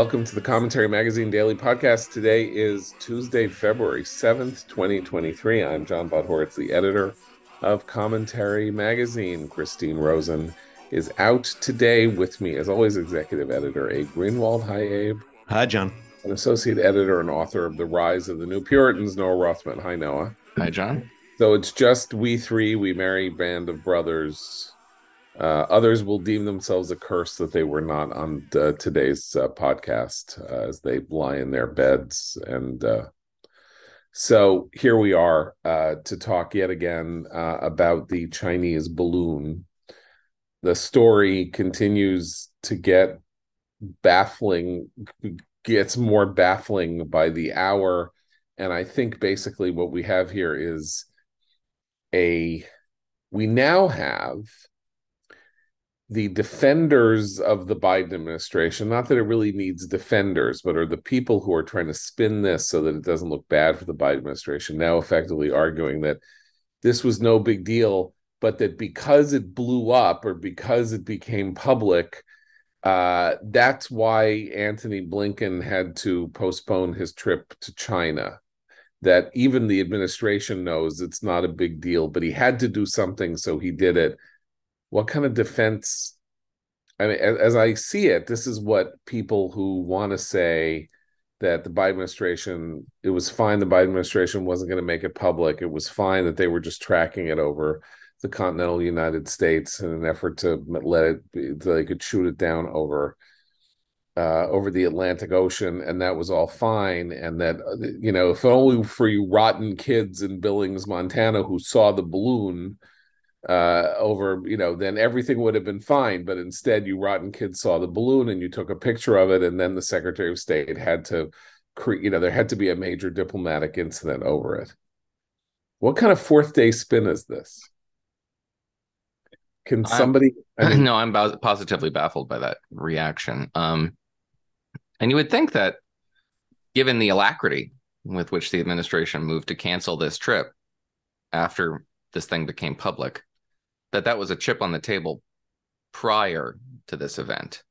Welcome to the Commentary Magazine Daily Podcast. Today is Tuesday, February 7th, 2023. I'm John Podhoretz, the editor of Commentary Magazine. Christine Rosen is out today with me, as always, executive editor Abe Greenwald. Hi, Abe. Hi, John. An associate editor and author of The Rise of the New Puritans, Noah Rothman. Hi, Noah. Hi, John. So it's just we three, we merry band of brothers uh, others will deem themselves a curse that they were not on uh, today's uh, podcast uh, as they lie in their beds. And uh, so here we are uh, to talk yet again about the Chinese balloon. The story continues to get baffling, gets more baffling by the hour. And I think basically what we have here is a, we now have the defenders of the Biden administration, not that it really needs defenders, but are the people who are trying to spin this so that it doesn't look bad for the Biden administration, now effectively arguing that this was no big deal, but that because it blew up or because it became public, uh, that's why Antony Blinken had to postpone his trip to China. That even the administration knows it's not a big deal, but he had to do something, so he did it what kind of defense i mean as, as i see it this is what people who want to say that the biden administration it was fine the biden administration wasn't going to make it public it was fine that they were just tracking it over the continental united states in an effort to let it be, so they could shoot it down over uh, over the Atlantic Ocean, and that was all fine. And that you know, if only for you rotten kids in Billings, Montana, who saw the balloon uh, over, you know, then everything would have been fine. But instead, you rotten kids saw the balloon and you took a picture of it, and then the Secretary of State had to create, you know, there had to be a major diplomatic incident over it. What kind of fourth day spin is this? Can somebody? I mean, no, I'm positively baffled by that reaction. Um, and you would think that, given the alacrity with which the administration moved to cancel this trip after this thing became public, that that was a chip on the table prior to this event.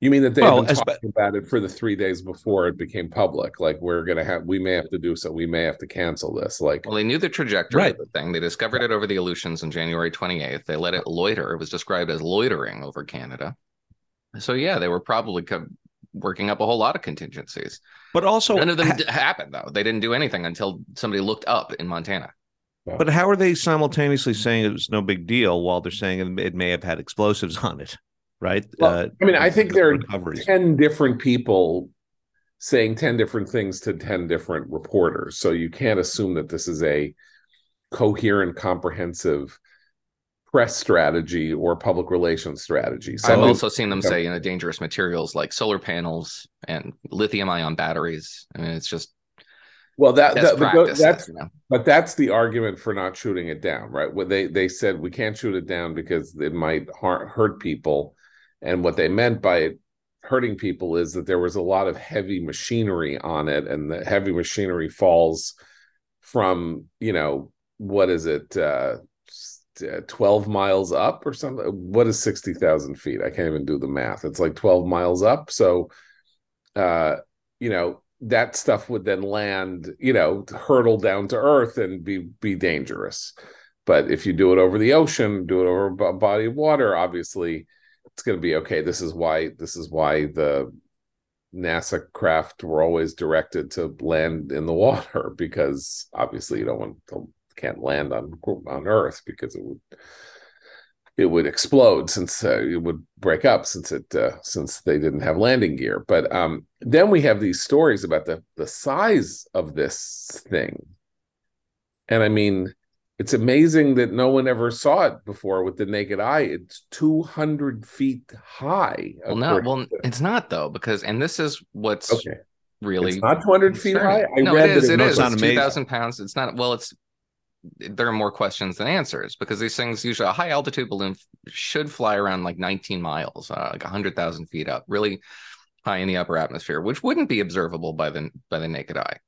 You mean that they well, been talking about it for the three days before it became public? Like we're gonna have, we may have to do so. We may have to cancel this. Like, well, they knew the trajectory right. of the thing. They discovered it over the Aleutians on January 28th. They let it loiter. It was described as loitering over Canada. So yeah, they were probably co- working up a whole lot of contingencies. But also, none of them ha- happened though. They didn't do anything until somebody looked up in Montana. But how are they simultaneously saying it was no big deal while they're saying it may have had explosives on it? Right. Well, uh, I mean, I think there are 10 different people saying 10 different things to 10 different reporters. So you can't assume that this is a coherent, comprehensive press strategy or public relations strategy. I've also seen them say, you know, dangerous materials like solar panels and lithium ion batteries. I mean, it's just well, that, that that's you know? but that's the argument for not shooting it down, right? What they they said we can't shoot it down because it might hurt people, and what they meant by hurting people is that there was a lot of heavy machinery on it, and the heavy machinery falls from you know what is it uh, uh 12 miles up or something? What is 60,000 feet? I can't even do the math. It's like 12 miles up. So uh you know that stuff would then land, you know, hurtle down to earth and be be dangerous. But if you do it over the ocean, do it over a body of water, obviously it's going to be okay. This is why this is why the NASA craft were always directed to land in the water because obviously you don't want to can't land on on Earth because it would it would explode since uh, it would break up since it uh, since they didn't have landing gear. But um, then we have these stories about the the size of this thing, and I mean, it's amazing that no one ever saw it before with the naked eye. It's two hundred feet high. Well, no, well, it's not though because and this is what's okay. Really, it's not 200 feet high. I no, it is. It, it is. It's 2,000 pounds. It's not. Well, it's there are more questions than answers because these things usually a high altitude balloon should fly around like 19 miles, uh, like 100,000 feet up, really high in the upper atmosphere, which wouldn't be observable by the by the naked eye,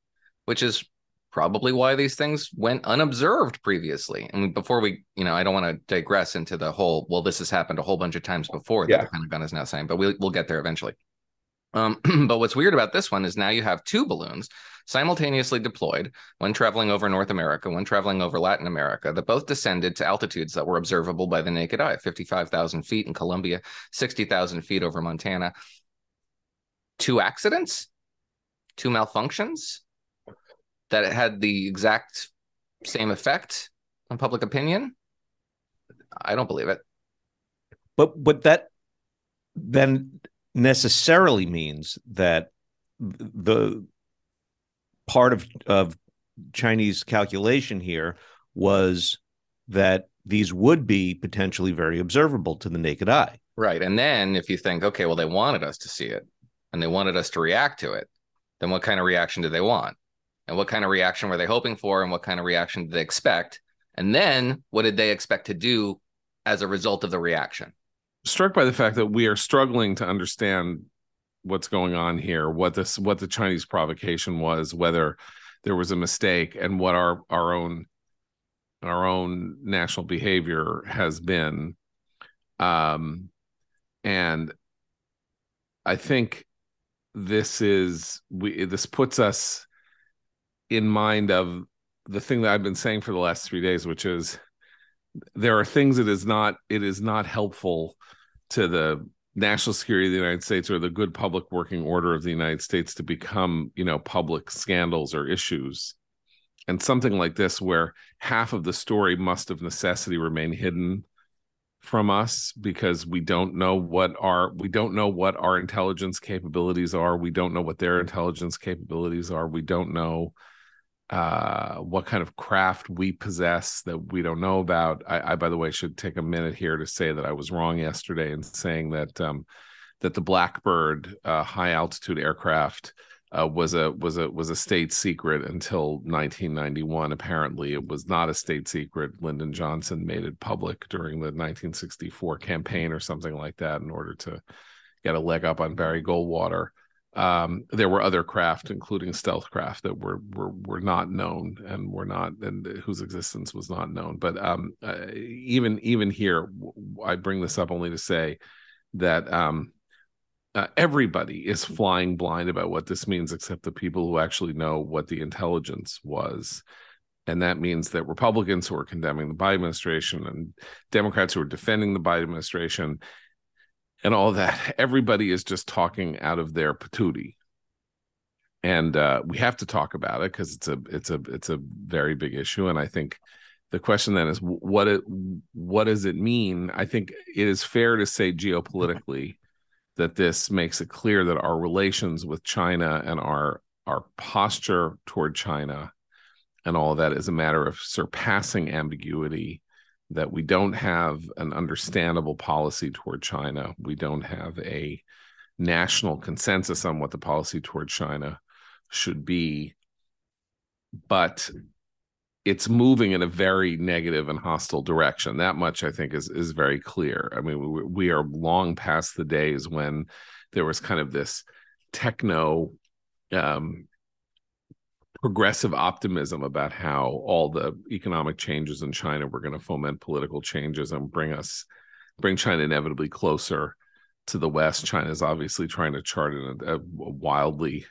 which is probably why these things went unobserved previously. And before we, you know, I don't want to digress into the whole, well, this has happened a whole bunch of times before that Yeah. the Pentagon is now saying, but we'll, we'll get there eventually. Um, but what's weird about this one is now you have two balloons simultaneously deployed when traveling over North America, when traveling over Latin America, that both descended to altitudes that were observable by the naked eye 55,000 feet in Colombia, 60,000 feet over Montana. Two accidents, two malfunctions that had the exact same effect on public opinion. I don't believe it. But but that then necessarily means that the part of of Chinese calculation here was that these would be potentially very observable to the naked eye. Right. And then if you think, okay, well, they wanted us to see it and they wanted us to react to it, then what kind of reaction did they want? And what kind of reaction were they hoping for? And what kind of reaction did they expect? And then what did they expect to do as a result of the reaction? Struck by the fact that we are struggling to understand what's going on here, what this what the Chinese provocation was, whether there was a mistake, and what our our own our own national behavior has been. Um, and I think this is we this puts us in mind of the thing that I've been saying for the last three days, which is there are things that is not it is not helpful to the national security of the United States or the good public working order of the United States to become, you know, public scandals or issues. And something like this, where half of the story must of necessity remain hidden from us because we don't know what our we don't know what our intelligence capabilities are. We don't know what their intelligence capabilities are. We don't know uh, what kind of craft we possess that we don't know about. I, I, by the way, should take a minute here to say that I was wrong yesterday in saying that um, that the Blackbird uh, high altitude aircraft uh, was a was a was a state secret until 1991. Apparently, it was not a state secret. Lyndon Johnson made it public during the 1964 campaign or something like that in order to get a leg up on Barry Goldwater um, there were other craft, including stealth craft, that were were were not known and were not and whose existence was not known. But um, uh, even even here, I bring this up only to say that um, uh, everybody is flying blind about what this means, except the people who actually know what the intelligence was. And that means that Republicans who are condemning the Biden administration and Democrats who are defending the Biden administration and all that everybody is just talking out of their patootie. And uh, we have to talk about it because it's a it's a it's a very big issue. And i think the question then is what it what does it mean? I think it is fair to say geopolitically that this makes it clear that our relations with china and our our posture toward china and all that is a matter of surpassing ambiguity that we don't have an understandable policy toward China. We don't have a national consensus on what the policy toward China should be. But it's moving in a very negative and hostile direction. That much I think is is very clear. I mean, we, we are long past the days when there was kind of this techno um, progressive optimism about how all the economic changes in China were going to foment political changes and bring us bring China inevitably closer to the West. China is obviously trying to chart a, a wildly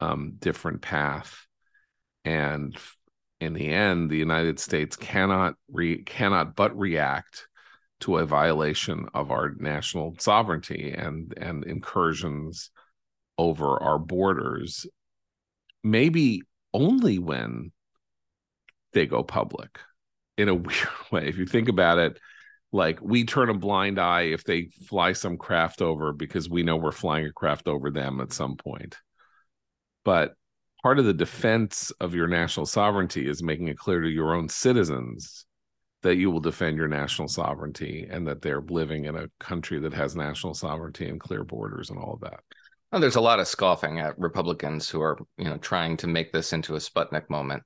um, different path, and in the end, the United States cannot re, cannot but react to a violation of our national sovereignty and and incursions over our borders maybe only when they go public in a weird way. If you think about it, like we turn a blind eye if they fly some craft over because we know we're flying a craft over them at some point. But part of the defense of your national sovereignty is making it clear to your own citizens that you will defend your national sovereignty and that they're living in a country that has national sovereignty and clear borders and all of that. Well, there's a lot of scoffing at Republicans who are, you know, trying to make this into a Sputnik moment.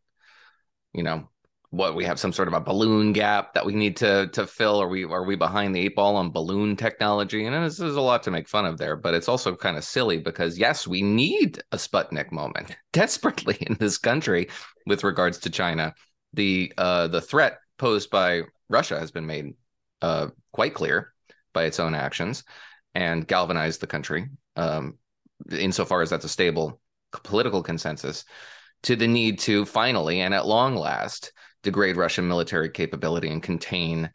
You know, what we have some sort of a balloon gap that we need to to fill? Are we are we behind the eight ball on balloon technology? And there's, there's a lot to make fun of there but it's also kind of silly because yes we need a sputnik moment desperately in this country with regards to china. The uh the threat posed by russia has been made uh quite clear by its own actions and galvanized the country um insofar as that's a stable political consensus to the need to finally and at long last degrade Russian military capability and contain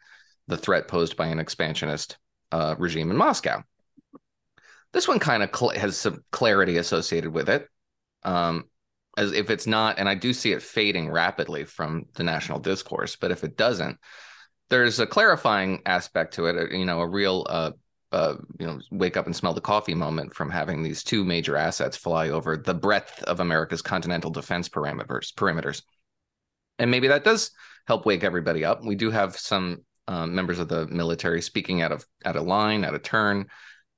the threat posed by an expansionist uh, regime in Moscow. This one kind of cl- has some clarity associated with it. Um, as if it's not, and I do see it fading rapidly from the national discourse, but if it doesn't, there's a clarifying aspect to it, you know, a real, uh, uh, you know, wake up and smell the coffee moment from having these two major assets fly over the breadth of America's continental defense parameters Perimeters and maybe that does help wake everybody up. We do have some um, members of the military speaking out of at a line, at a turn,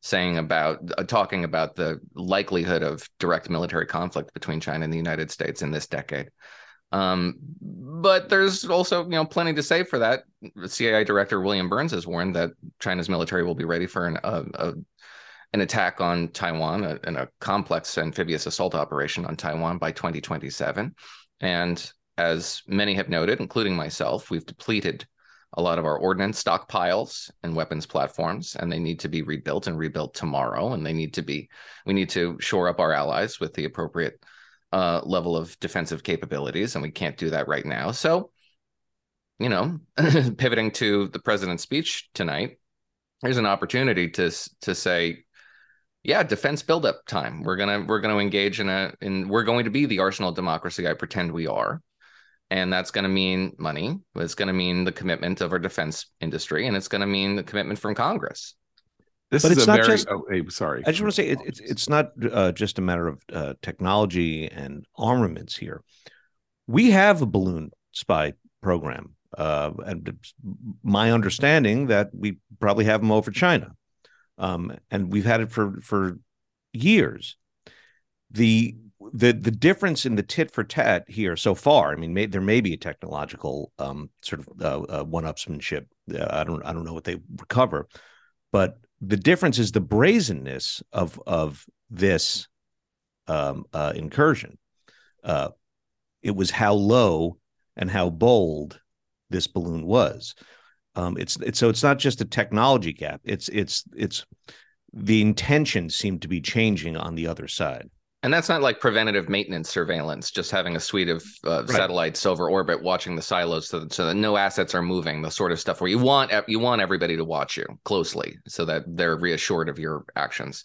saying about uh, talking about the likelihood of direct military conflict between China and the United States in this decade. Um, but there's also you know plenty to say for that. CIA Director William Burns has warned that China's military will be ready for an uh, a, an attack on Taiwan and a, complex amphibious assault operation on Taiwan by 2027. And as many have noted, including myself, we've depleted a lot of our ordnance stockpiles and weapons platforms, and they need to be rebuilt and rebuilt tomorrow. And they need to be, we need to shore up our allies with the appropriate uh, level of defensive capabilities, and we can't do that right now. So, you know, pivoting to the president's speech tonight, there's an opportunity to to say, yeah, defense buildup time. We're gonna we're gonna engage in a in we're going to be the arsenal democracy I pretend we are and that's going to mean money it's going to mean the commitment of our defense industry and it's going to mean the commitment from congress this but it's not very, just oh, hey, sorry i just want to say it, it's it's not uh, just a matter of uh, technology and armaments here. We have a balloon spy program uh, and my understanding that we probably have them over china. Um, and we've had it for for years. The the the difference in the tit for tat here so far, I mean, may, there may be a technological um, sort of uh, uh, one-upsmanship. Uh, I don't I don't know what they recover, but the difference is the brazenness of of this um, uh, incursion. Uh, it was how low and how bold this balloon was. Um, it's it's so it's not just a technology gap. It's it's it's the intentions seem to be changing on the other side. And that's not like preventative maintenance surveillance, just having a suite of uh, right. satellites over orbit watching the silos so that, so that no assets are moving, the sort of stuff where you want you want everybody to watch you closely so that they're reassured of your actions.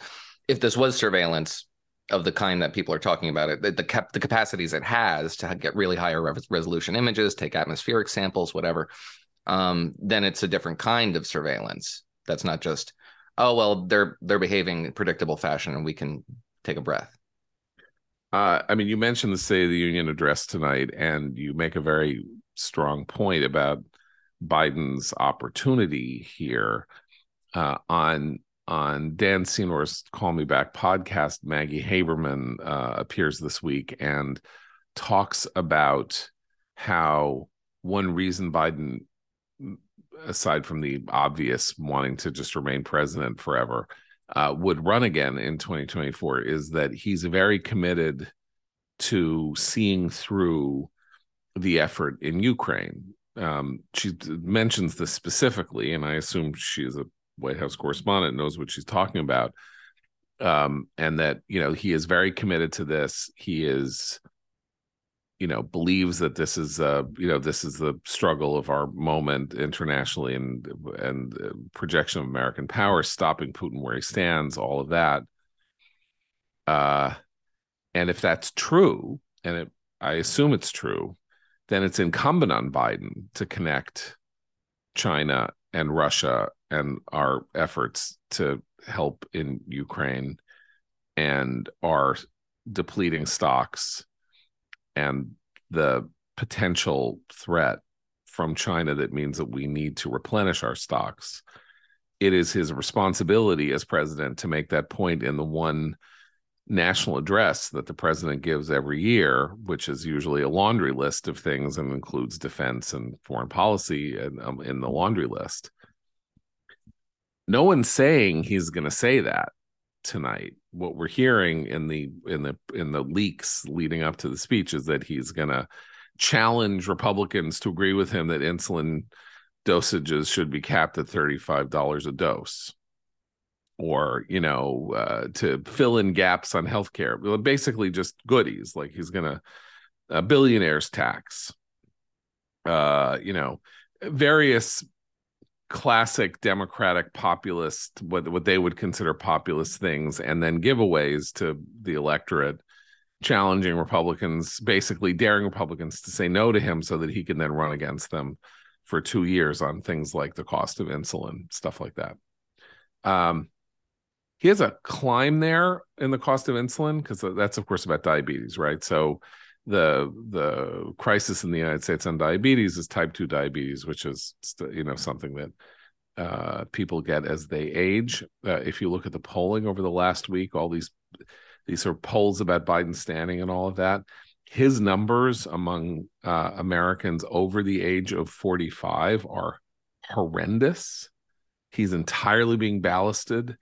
If this was surveillance of the kind that people are talking about, it the the, cap- the capacities it has to get really higher resolution images, take atmospheric samples, whatever, um, then it's a different kind of surveillance. That's not just oh well they're they're behaving in predictable fashion and we can take a breath. Uh, I mean, you mentioned the State of the Union address tonight, and you make a very strong point about Biden's opportunity here. Uh, on on Dan Senor's Call Me Back podcast, Maggie Haberman uh, appears this week and talks about how one reason Biden, aside from the obvious wanting to just remain president forever, uh, would run again in 2024 is that he's very committed to seeing through the effort in Ukraine. Um, she mentions this specifically, and I assume she's a White House correspondent, knows what she's talking about. Um, and that you know he is very committed to this. He is you know believes that this is uh you know this is the struggle of our moment internationally and and projection of american power stopping putin where he stands all of that. Uh and if that's true and it i assume it's true then it's incumbent on biden to connect china and russia and our efforts to help in ukraine and our depleting stocks and the potential threat from China that means that we need to replenish our stocks. It is his responsibility as president to make that point in the one national address that the president gives every year, which is usually a laundry list of things and includes defense and foreign policy in, um, in the laundry list. No one's saying he's going to say that tonight. What we're hearing in the in the in the leaks leading up to the speech is that he's going to challenge Republicans to agree with him that insulin dosages should be capped at $35 a dose. Or you know uh, to fill in gaps on healthcare. Basically just goodies like he's gonna a billionaires tax. Uh you know various classic democratic populist what what they would consider populist things and then giveaways to the electorate challenging republicans basically daring republicans to say no to him so that he can then run against them for 2 years on things like the cost of insulin stuff like that. Um he has a climb there in the cost of insulin because that's of course about diabetes right? So the the crisis in the united states on diabetes is type 2 diabetes which is you know something that uh, people get as they age. Uh, if you look at the polling over the last week all these these sort of polls about biden standing and all of that. His numbers among uh, americans over the age of 45 are horrendous. He's entirely being ballasted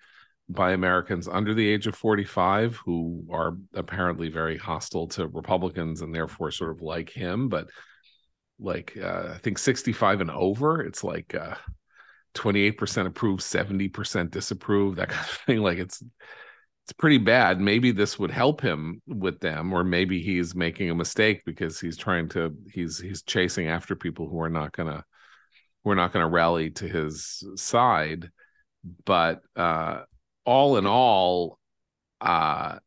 by Americans under the age of 45 who are apparently very hostile to Republicans and therefore sort of like him. But like, uh, I think 65 and over, it's like uh, 28% approve, 70% disapprove, that kind of thing. Like, it's it's pretty bad. Maybe this would help him with them, or maybe he's making a mistake because he's trying to he's he's chasing after people who are not gonna who are not gonna rally to his side. But uh all in all, uh,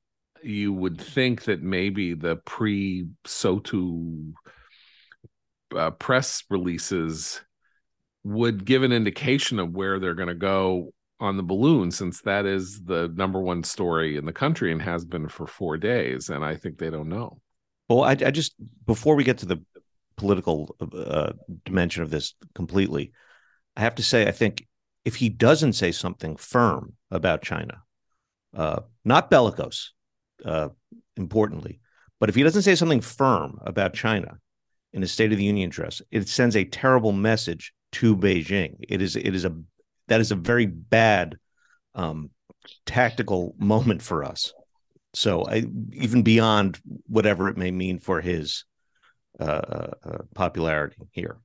you would think that maybe the pre SOTU uh, press releases would give an indication of where they're going to go on the balloon, since that is the number one story in the country and has been for four days. And I think they don't know. Well, I, I just before we get to the political uh, dimension of this completely, I have to say I think if he doesn't say something firm about China, uh, not bellicose, uh, importantly, but if he doesn't say something firm about China in his State of the Union address, it sends a terrible message to Beijing. It is it is a that is a very bad um, tactical moment for us. So I, even beyond whatever it may mean for his uh, uh, uh popularity here.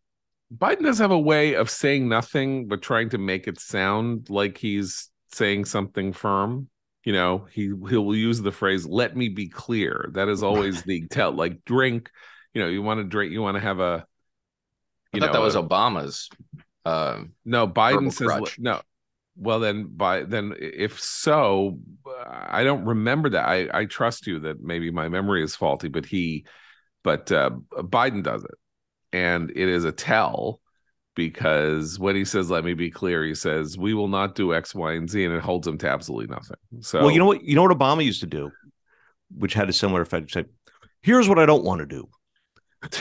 Biden does have a way of saying nothing but trying to make it sound like he's saying something firm. You know, he he'll use the phrase "let me be clear." That is always the tell. Like drink, you know, you want to drink, you want to have a. You I thought know, that was a, Obama's. Uh, no, Biden says crutch. no. Well, then, by then, if so, I don't remember that. I I trust you that maybe my memory is faulty, but he, but uh, Biden does it and it is a tell because when he says let me be clear he says we will not do x y and z and it holds him to absolutely nothing so well you know what you know what obama used to do which had a similar effect say here's what i don't want to do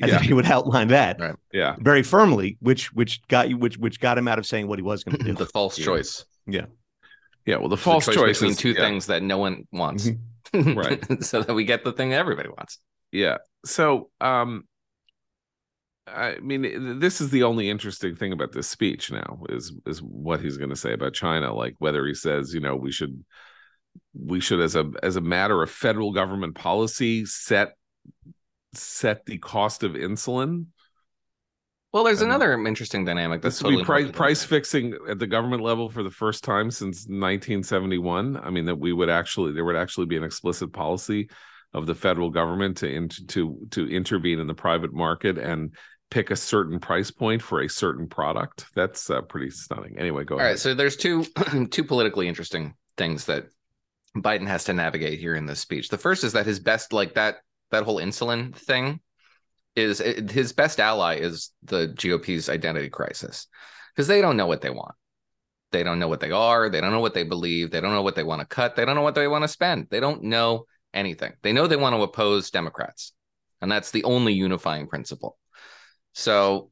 and yeah. he would outline that right. yeah very firmly which which got you which which got him out of saying what he was going to do the false yeah. choice yeah yeah well the false the choice, choice between is, two yeah. things that no one wants mm-hmm. right so that we get the thing that everybody wants yeah so um I mean, this is the only interesting thing about this speech now is is what he's going to say about China. Like whether he says, you know, we should we should as a as a matter of federal government policy set set the cost of insulin. Well, there's and another interesting dynamic. That's totally price price fixing at the government level for the first time since 1971. I mean, that we would actually there would actually be an explicit policy of the federal government to in, to to intervene in the private market and pick a certain price point for a certain product. That's uh, pretty stunning. Anyway, go All ahead. All right, so there's two two politically interesting things that Biden has to navigate here in this speech. The first is that his best like that that whole insulin thing is his best ally is the GOP's identity crisis because they don't know what they want. They don't know what they are. They don't know what they believe. They don't know what they want to cut. They don't know what they want to spend. They don't know anything. They know they want to oppose Democrats. And that's the only unifying principle. So,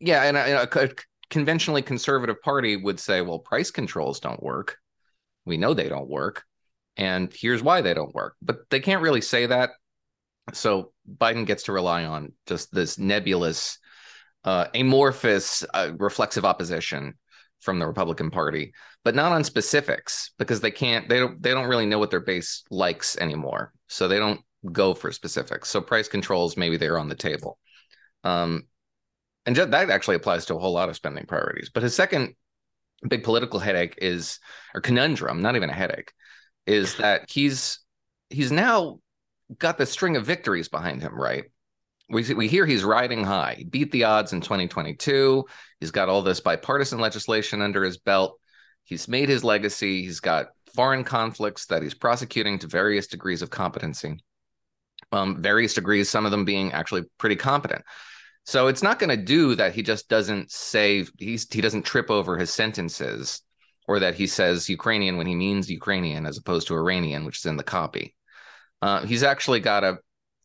yeah, and a, a conventionally conservative party would say, well, price controls don't work. We know they don't work. And here's why they don't work. But they can't really say that. So Biden gets to rely on just this nebulous, uh, amorphous, uh, reflexive opposition from the Republican Party, but not on specifics because they can't. They don't. They don't really know what their base likes anymore, so they don't go for specifics. So price controls maybe they're on the table. Um, and that actually applies to a whole lot of spending priorities. But his second big political headache is, or conundrum, not even a headache, is that he's he's now got the string of victories behind him, right? We we hear he's riding high. He beat the odds in 2022. He's got all this bipartisan legislation under his belt. He's made his legacy. He's got foreign conflicts that he's prosecuting to various degrees of competency. Um, various degrees, some of them being actually pretty competent. So it's not going to do that he just doesn't say he's he doesn't trip over his sentences or that he says Ukrainian when he means Ukrainian as opposed to Iranian, which is in the copy. Uh, he's actually got a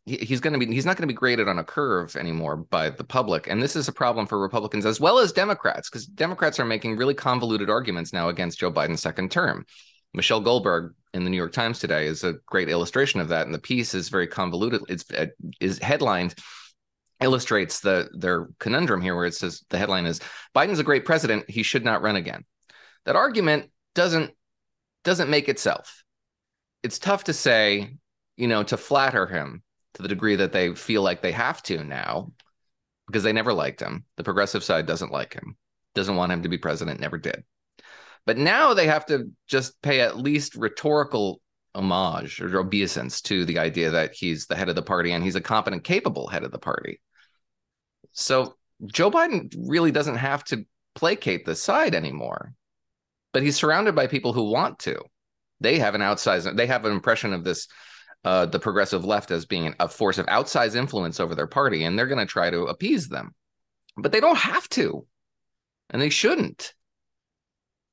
he, he's going to be he's not going to be graded on a curve anymore by the public, and this is a problem for Republicans as well as Democrats because Democrats are making really convoluted arguments now against Joe Biden's second term. Michelle Goldberg in the New York Times today is a great illustration of that, and the piece is very convoluted. It's uh, is headlined illustrates the their conundrum here where it says the headline is Biden's a great president he should not run again. That argument doesn't doesn't make itself. It's tough to say, you know, to flatter him to the degree that they feel like they have to now because they never liked him. The progressive side doesn't like him. Doesn't want him to be president, never did. But now they have to just pay at least rhetorical homage or obeisance to the idea that he's the head of the party and he's a competent, capable head of the party. So Joe Biden really doesn't have to placate the side anymore, but he's surrounded by people who want to. They have an outsized, they have an impression of this, uh, the progressive left as being a force of outsized influence over their party, and they're going to try to appease them. But they don't have to, and they shouldn't.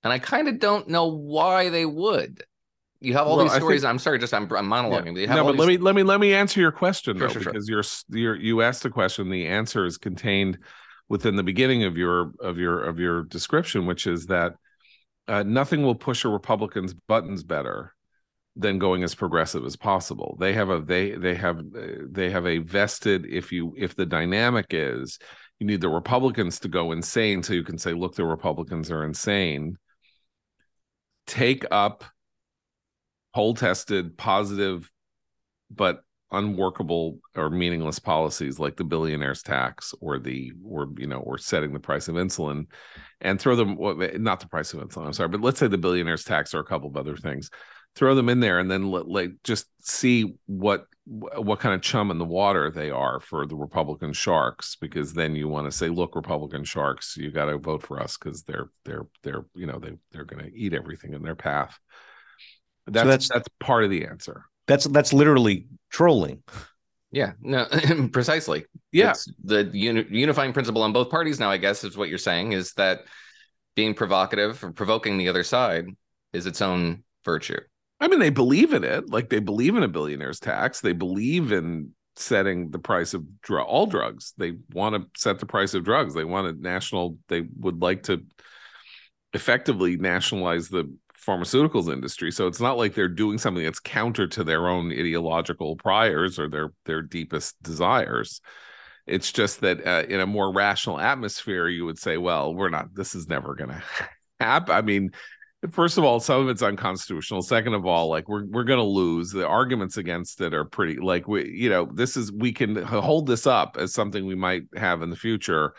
And I kind of don't know why they would you have all well, these stories. Think, I'm sorry, just I'm, I'm monologuing. Yeah. no, but these... let me let me let me answer your question sure, though, sure, because sure. you're you're you asked the question. The answer is contained within the beginning of your of your of your description, which is that uh, nothing will push a Republican's buttons better than going as progressive as possible. They have a they they have they have a vested if you if the dynamic is you need the Republicans to go insane so you can say look the Republicans are insane. Take up poll tested positive but unworkable or meaningless policies like the billionaires tax or the or you know or setting the price of insulin and throw them not the price of insulin i'm sorry but let's say the billionaires tax or a couple of other things. Throw them in there and then let, like just see what what kind of chum in the water they are for the republican sharks because then you want to say look republican sharks you got to vote for us because they're they're they're you know they they're going to eat everything in their path that's, so that's that's part of the answer. That's that's literally trolling. Yeah, no, precisely. Yeah, it's the uni- unifying principle on both parties now, I guess, is what you're saying is that being provocative or provoking the other side is its own virtue. I mean, they believe in it. Like they believe in a billionaire's tax. They believe in setting the price of dr- all drugs. They want to set the price of drugs. They want a national. They would like to effectively nationalize the pharmaceuticals industry so it's not like they're doing something that's counter to their own ideological priors or their their deepest desires it's just that uh, in a more rational atmosphere you would say well we're not this is never going to happen i mean first of all some of it's unconstitutional. Second of all like we're we're going to lose. The arguments against it are pretty like we you know this is we can hold this up as something we might have in the future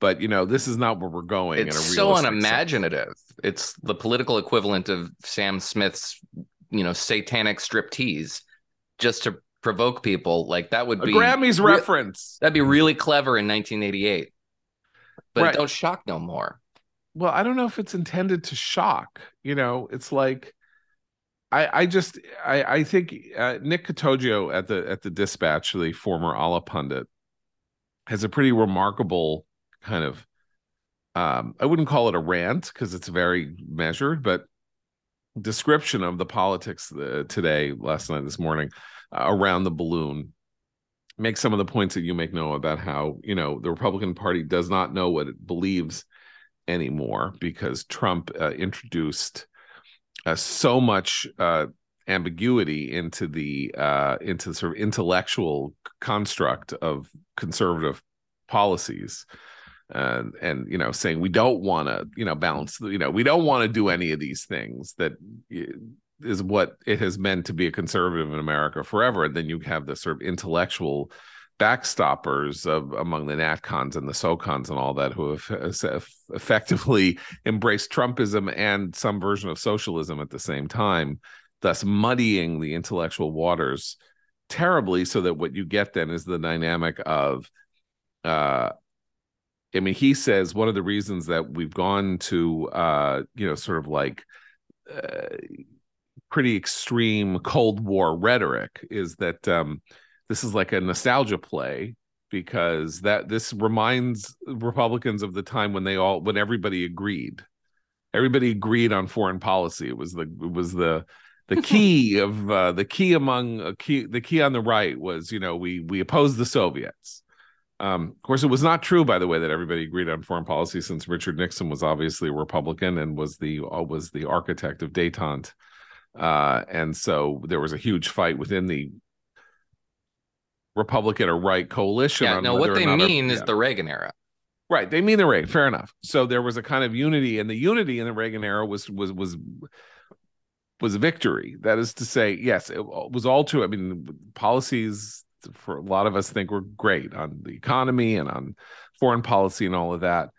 but you know this is not where we're going it's so unimaginative sense. it's the political equivalent of sam smith's you know satanic striptease just to provoke people. Like that would be a grammys re- reference. That'd be really clever in 1988 but right. don't shock no more well i don't know if it's intended to shock you know it's like I, I just I, I think uh, Nick Catoggio at the at the Dispatch, the former Allahpundit, has a pretty remarkable kind of um, I wouldn't call it a rant because it's very measured, but description of the politics uh, today, last night, this morning, uh, around the balloon. Make some of the points that you make, know about how you know the Republican Party does not know what it believes anymore because Trump uh, introduced uh, so much uh, ambiguity into the uh, into the sort of intellectual construct of conservative policies. And and you know saying we don't want to you know balance you know we don't want to do any of these things that is what it has meant to be a conservative in America forever. And then you have the sort of intellectual backstoppers of among the natcons and the socons and all that who have effectively embraced trumpism and some version of socialism at the same time thus muddying the intellectual waters terribly so that what you get then is the dynamic of uh I mean, he says one of the reasons that we've gone to, uh, you know, sort of like uh, pretty extreme Cold War rhetoric is that um, this is like a nostalgia play because that this reminds Republicans of the time when they all when everybody agreed, everybody agreed on foreign policy. It was the it was the the key of uh, the key among uh, key the key on the right was you know we we opposed the Soviets. Um, of course, it was not true, by the way, that everybody agreed on foreign policy, since Richard Nixon was obviously a Republican and was the uh, was the architect of détente, uh, and so there was a huge fight within the Republican or right coalition. Yeah, no, what they mean a, is yeah. the Reagan era. Right, they mean the Reagan. Fair enough. So there was a kind of unity, and the unity in the Reagan era was was was was a victory. That is to say, yes, it was all true. I mean, policies for a lot of us think we're great on the economy and on foreign policy and all of that.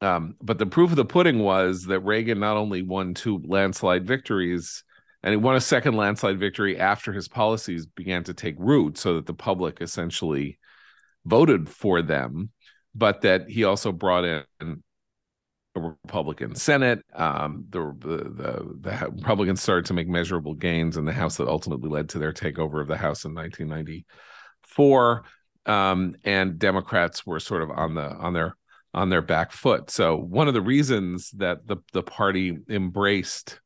Um, but the proof of the pudding was that Reagan not only won two landslide victories, and he won a second landslide victory after his policies began to take root, so that the public essentially voted for them, but that he also brought in a Republican Senate. Um, the, the, the Republicans started to make measurable gains in the House that ultimately led to their takeover of the House in 1994 um, and Democrats were sort of on the on their on their back foot. So one of the reasons that the the party embraced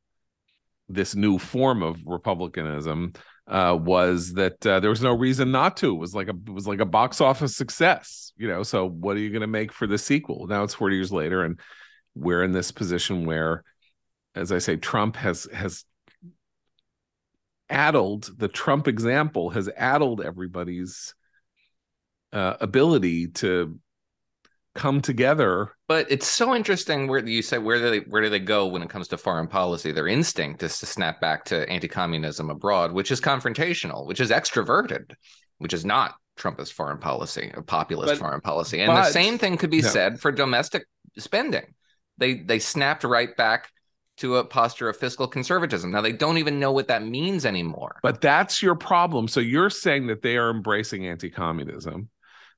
this new form of republicanism uh, was that uh, there was no reason not to. It was like a it was like a box office success, you know. So what are you going to make for the sequel? Now it's forty years later, and we're in this position where, as I say, Trump has has addled the Trump example has addled everybody's uh, ability to come together. But it's so interesting where you say where do they where do they go when it comes to foreign policy? Their instinct is to snap back to anti-communism abroad, which is confrontational, which is extroverted, which is not Trumpist foreign policy, a populist but, foreign policy. And but, the same thing could be no. said for domestic spending. They they snapped right back to a posture of fiscal conservatism. Now they don't even know what that means anymore. But that's your problem. So you're saying that they are embracing anti-communism.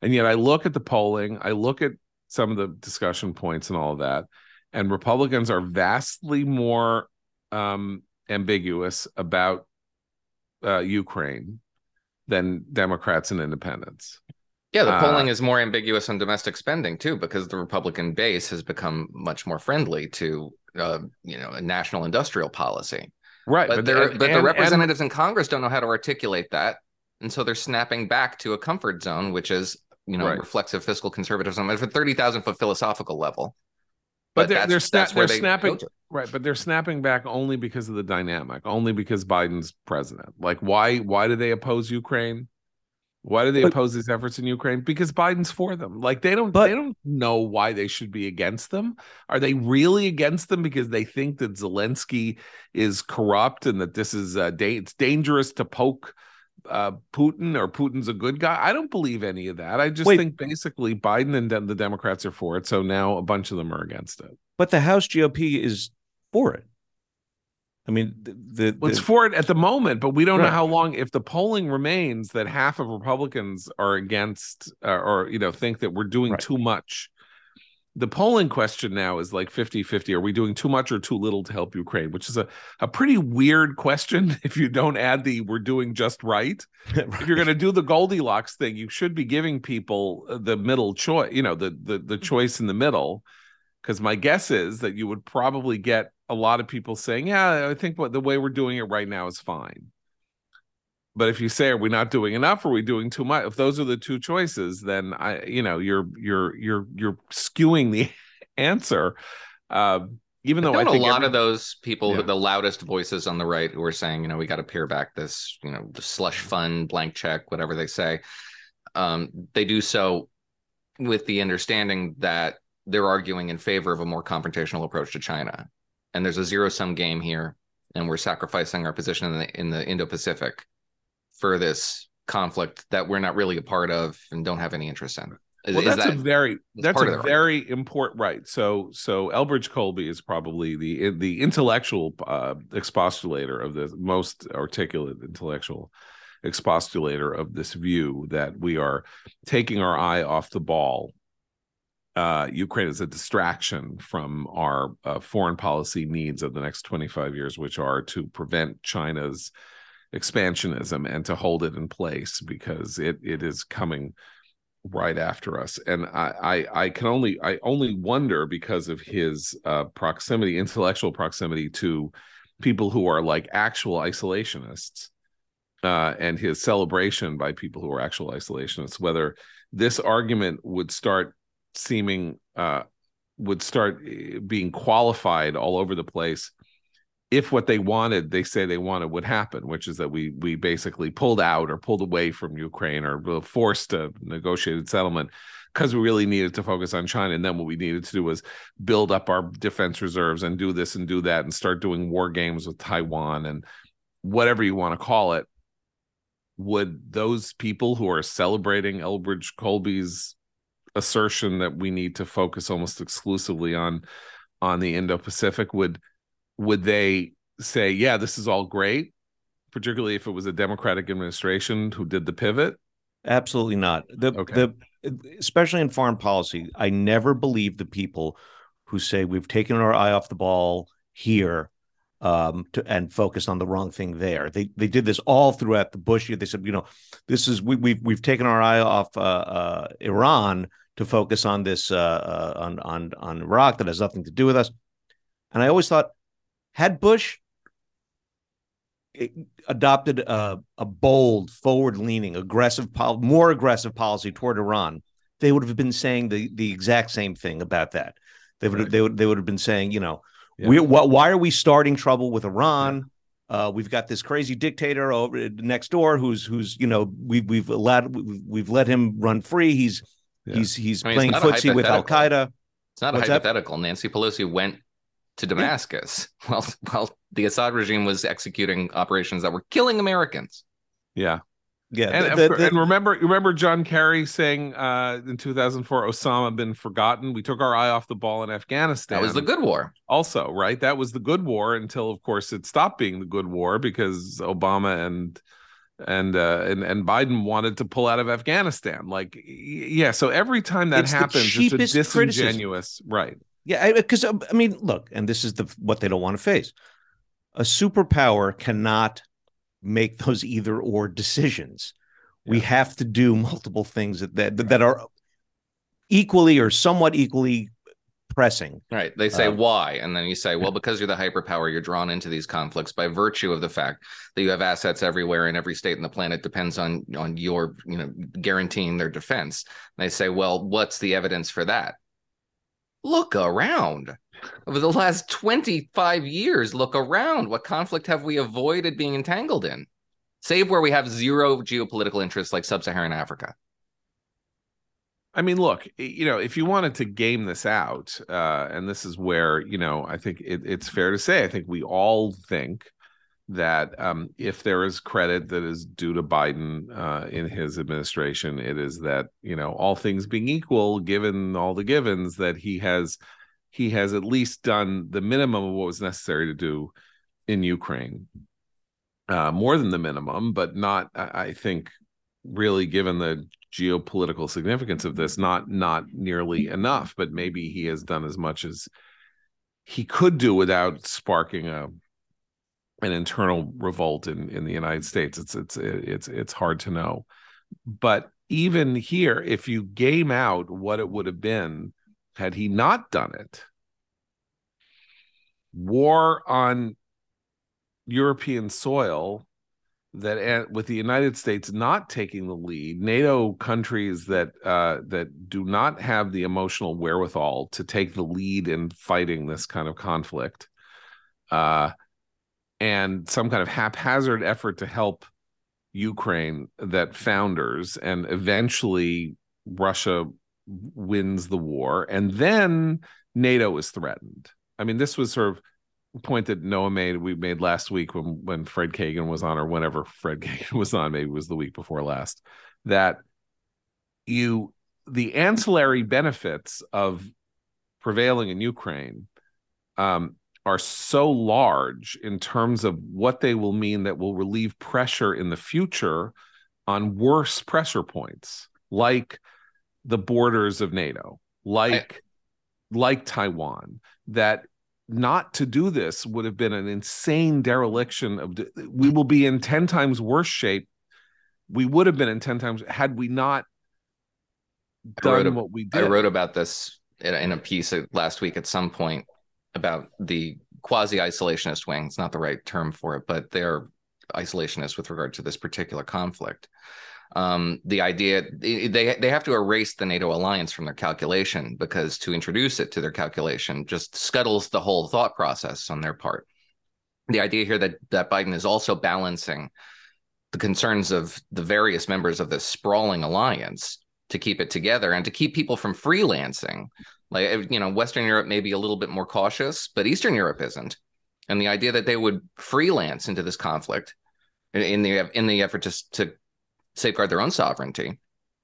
And yet I look at the polling, I look at some of the discussion points and all of that, and Republicans are vastly more um, ambiguous about uh, Ukraine than Democrats and independents. Yeah, the polling uh, is more ambiguous on domestic spending too, because the Republican base has become much more friendly to uh, you know a national industrial policy. Right, but, but, but the representatives and, in Congress don't know how to articulate that, and so they're snapping back to a comfort zone, which is you know right. reflexive fiscal conservatism at a thirty thousand foot philosophical level. But, but they're they're, sna- they're they snapping right, but they're snapping back only because of the dynamic, only because Biden's president. Like, why why do they oppose Ukraine? Why do they but, oppose these efforts in Ukraine? Because Biden's for them. Like they don't but, they don't know why they should be against them. Are they really against them because they think that Zelensky is corrupt and that this is uh, da- it's dangerous to poke uh, Putin or Putin's a good guy? I don't believe any of that. I just wait, think basically Biden and the Democrats are for it, so now a bunch of them are against it. But the House GOP is for it. I mean, the, the well, it's for it at the moment, but we don't right. know how long. If the polling remains that half of Republicans are against, uh, or you know, think that we're doing right. too much, the polling question now is like 50-50. Are we doing too much or too little to help Ukraine? Which is a a pretty weird question. If you don't add the "we're doing just right," right. if you're going to do the Goldilocks thing, you should be giving people uh, the middle choice. You know, the the the choice in the middle. Because my guess is that you would probably get a lot of people saying, "Yeah, I think what the way we're doing it right now is fine." But if you say, "Are we not doing enough? Or are we doing too much?" If those are the two choices, then I, you know, you're you're you're you're skewing the answer. Uh, even though I know a lot every- of those people, Yeah. the loudest voices on the right, who are saying, you know, we got to pare back this, you know, the slush fund, blank check, whatever they say. Um, they do so with the understanding that they're arguing in favor of a more confrontational approach to China, and there's a zero sum game here, and we're sacrificing our position in the in the Indo-Pacific for this conflict that we're not really a part of and don't have any interest in. Is- well, that's a very that's a very important right. So so Elbridge Colby is probably the the intellectual uh, expostulator of the most articulate intellectual expostulator of this view that we are taking our eye off the ball. Uh, Ukraine is a distraction from our uh, foreign policy needs of the next 25 years, which are to prevent China's expansionism and to hold it in place because it it is coming right after us. And I, I i can only i only wonder because of his uh proximity intellectual proximity to people who are like actual isolationists uh and his celebration by people who are actual isolationists whether this argument would start seeming uh would start eh, being qualified all over the place if what they wanted they say they wanted would happen which is that we we basically pulled out or pulled away from ukraine or forced a negotiated settlement because we really needed to focus on china. And then what we needed to do was build up our defense reserves and do this and do that and start doing war games with taiwan and whatever you want to call it. Would those people who are celebrating elbridge colby's assertion that we need to focus almost exclusively on on the indo-pacific would would they say, yeah, this is all great, particularly if it was a Democratic administration who did the pivot? Absolutely not. The Okay. the especially in foreign policy, I never believe the people who say we've taken our eye off the ball here um to and focused on the wrong thing there. They they did this all throughout the Bush year. They said, you know, this is we we've we've taken our eye off uh, uh Iran to focus on this uh, uh on on on Iraq that has nothing to do with us. And I always thought had Bush eh, adopted a, a bold, forward-leaning, aggressive, pol- more aggressive policy toward Iran, they would have been saying the the exact same thing about that. They would Right. they would they would have been saying, you know, Yeah. we wh- why are we starting trouble with Iran? Uh, we've got this crazy dictator over next door who's who's you know we we've allowed we've, we've let him run free. He's Yeah. he's he's I mean, playing footsie with Al Qaeda. It's not What's a that? hypothetical. Nancy Pelosi went to Damascus while while the Assad regime was executing operations that were killing Americans. Yeah. Yeah, And, the- the- the- and remember, remember John Kerry saying uh, in 2004, Osama bin Forgotten. We took our eye off the ball in Afghanistan. That was the good war. also, right? That was the good war until, of course, it stopped being the good war because Obama and and uh, and and Biden wanted to pull out of Afghanistan. Like, yeah. So every time that It's happens, it's a cheapest criticism. disingenuous, right? Yeah, because I, mean, look, and this is the what they don't want to face. A superpower cannot make those either or decisions. We have to do multiple things that, that that are equally or somewhat equally pressing. Right. They say Uh, why. And then you say, well, because you're the hyperpower, you're drawn into these conflicts by virtue of the fact that you have assets everywhere and every state in the planet depends on on your, you know, guaranteeing their defense. And they say, well, what's the evidence for that? Look around. Over the last 25 years, look around. What conflict have we avoided being entangled in? Save where we have zero geopolitical interests like sub-Saharan Africa. I mean, look, you know, if you wanted to game this out, uh, and this is where, you know, I think it, it's fair to say, I think we all think that um, if there is credit that is due to Biden uh, in his administration, it is that, you know, all things being equal, given all the givens, that he has he has at least done the minimum of what was necessary to do in Ukraine. Uh, more than the minimum, but not, I I think, really given the geopolitical significance of this not not nearly enough but maybe he has done as much as he could do without sparking a an internal revolt in in the United States. It's it's it's it's hard to know. But even here if you game out what it would have been had he not done it war on European soil that with the United States not taking the lead, NATO countries that uh, that do not have the emotional wherewithal to take the lead in fighting this kind of conflict, uh, and some kind of haphazard effort to help Ukraine that founders and eventually Russia wins the war, and then NATO is threatened. I mean, this was sort of point that Noah made, we made last week when when Fred Kagan was on, or whenever Fred Kagan was on, maybe it was the week before last, that you the ancillary benefits of prevailing in Ukraine um, are so large in terms of what they will mean that will relieve pressure in the future on worse pressure points, like the borders of NATO, like I, like Taiwan, that not to do this would have been an insane dereliction of we will be in 10 times worse shape. We would have been in 10 times had we not done what we did. i wrote about this in a piece uh, last week at some point about the quasi isolationist wing it's not the right term for it but they're isolationist with regard to this particular conflict um, the idea they they have to erase the NATO alliance from their calculation because to introduce it to their calculation just scuttles the whole thought process on their part. The idea here that that Biden is also balancing the concerns of the various members of this sprawling alliance to keep it together and to keep people from freelancing. Like you know, Western Europe may be a little bit more cautious, but Eastern Europe isn't. And the idea that they would freelance into this conflict in the in the effort to to safeguard their own sovereignty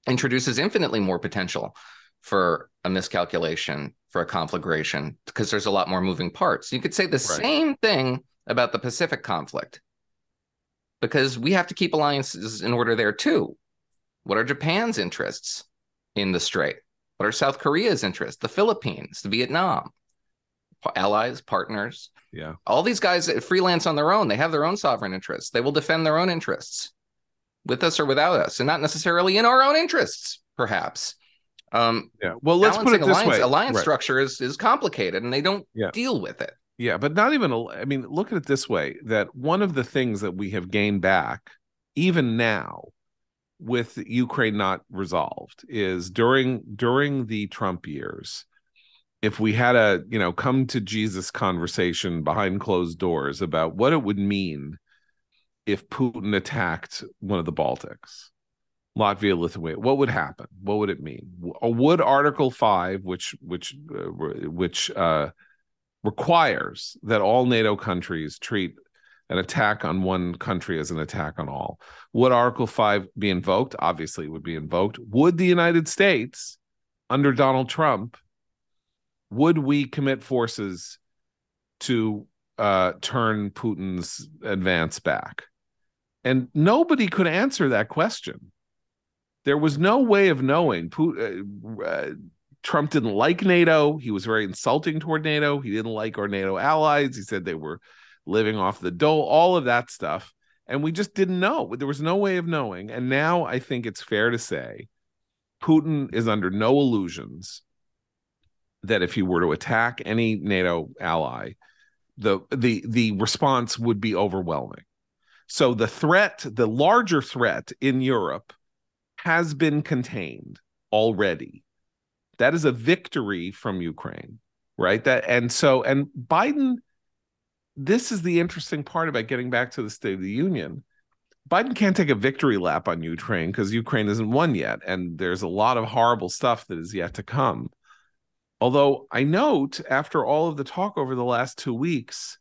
introduces infinitely more potential for a miscalculation, for a conflagration, because there's a lot more moving parts. You could say the right. same thing about the Pacific conflict, because we have to keep alliances in order there too. What are Japan's interests in the Strait? What are South Korea's interests? The Philippines, the Vietnam, allies, partners. Yeah. All these guys freelance on their own. They have their own sovereign interests. They will defend their own interests with us or without us, and not necessarily in our own interests, perhaps. Um, yeah. Well, let's put it this alliance, way: alliance right. structure is is complicated, and they don't yeah. deal with it. Yeah, but not even. I mean, look at it this way: that one of the things that we have gained back, even now, with Ukraine not resolved, is during during the Trump years. If we had a you know come to Jesus conversation behind closed doors about what it would mean if Putin attacked one of the Baltics, Latvia, Lithuania, what would happen? What would it mean? Would Article Five, which which uh, which uh, requires that all NATO countries treat an attack on one country is an attack on all, would Article Five be invoked? Obviously, it would be invoked. Would the United States, under Donald Trump, would we commit forces to uh, turn Putin's advance back? And nobody could answer that question. There was no way of knowing. Uh, uh, Trump didn't like NATO. He was very insulting toward NATO. He didn't like our NATO allies. He said they were living off the dole, all of that stuff. And we just didn't know. There was no way of knowing. And now I think it's fair to say Putin is under no illusions that if he were to attack any NATO ally, the the the response would be overwhelming. So the threat, the larger threat in Europe, has been contained already. That is a victory from Ukraine, right? That and so and Biden. This is the interesting part about getting back to the State of the Union. Biden can't take a victory lap on Ukraine because Ukraine isn't won yet, and there's a lot of horrible stuff that is yet to come. Although I note, after all of the talk over the last two weeks,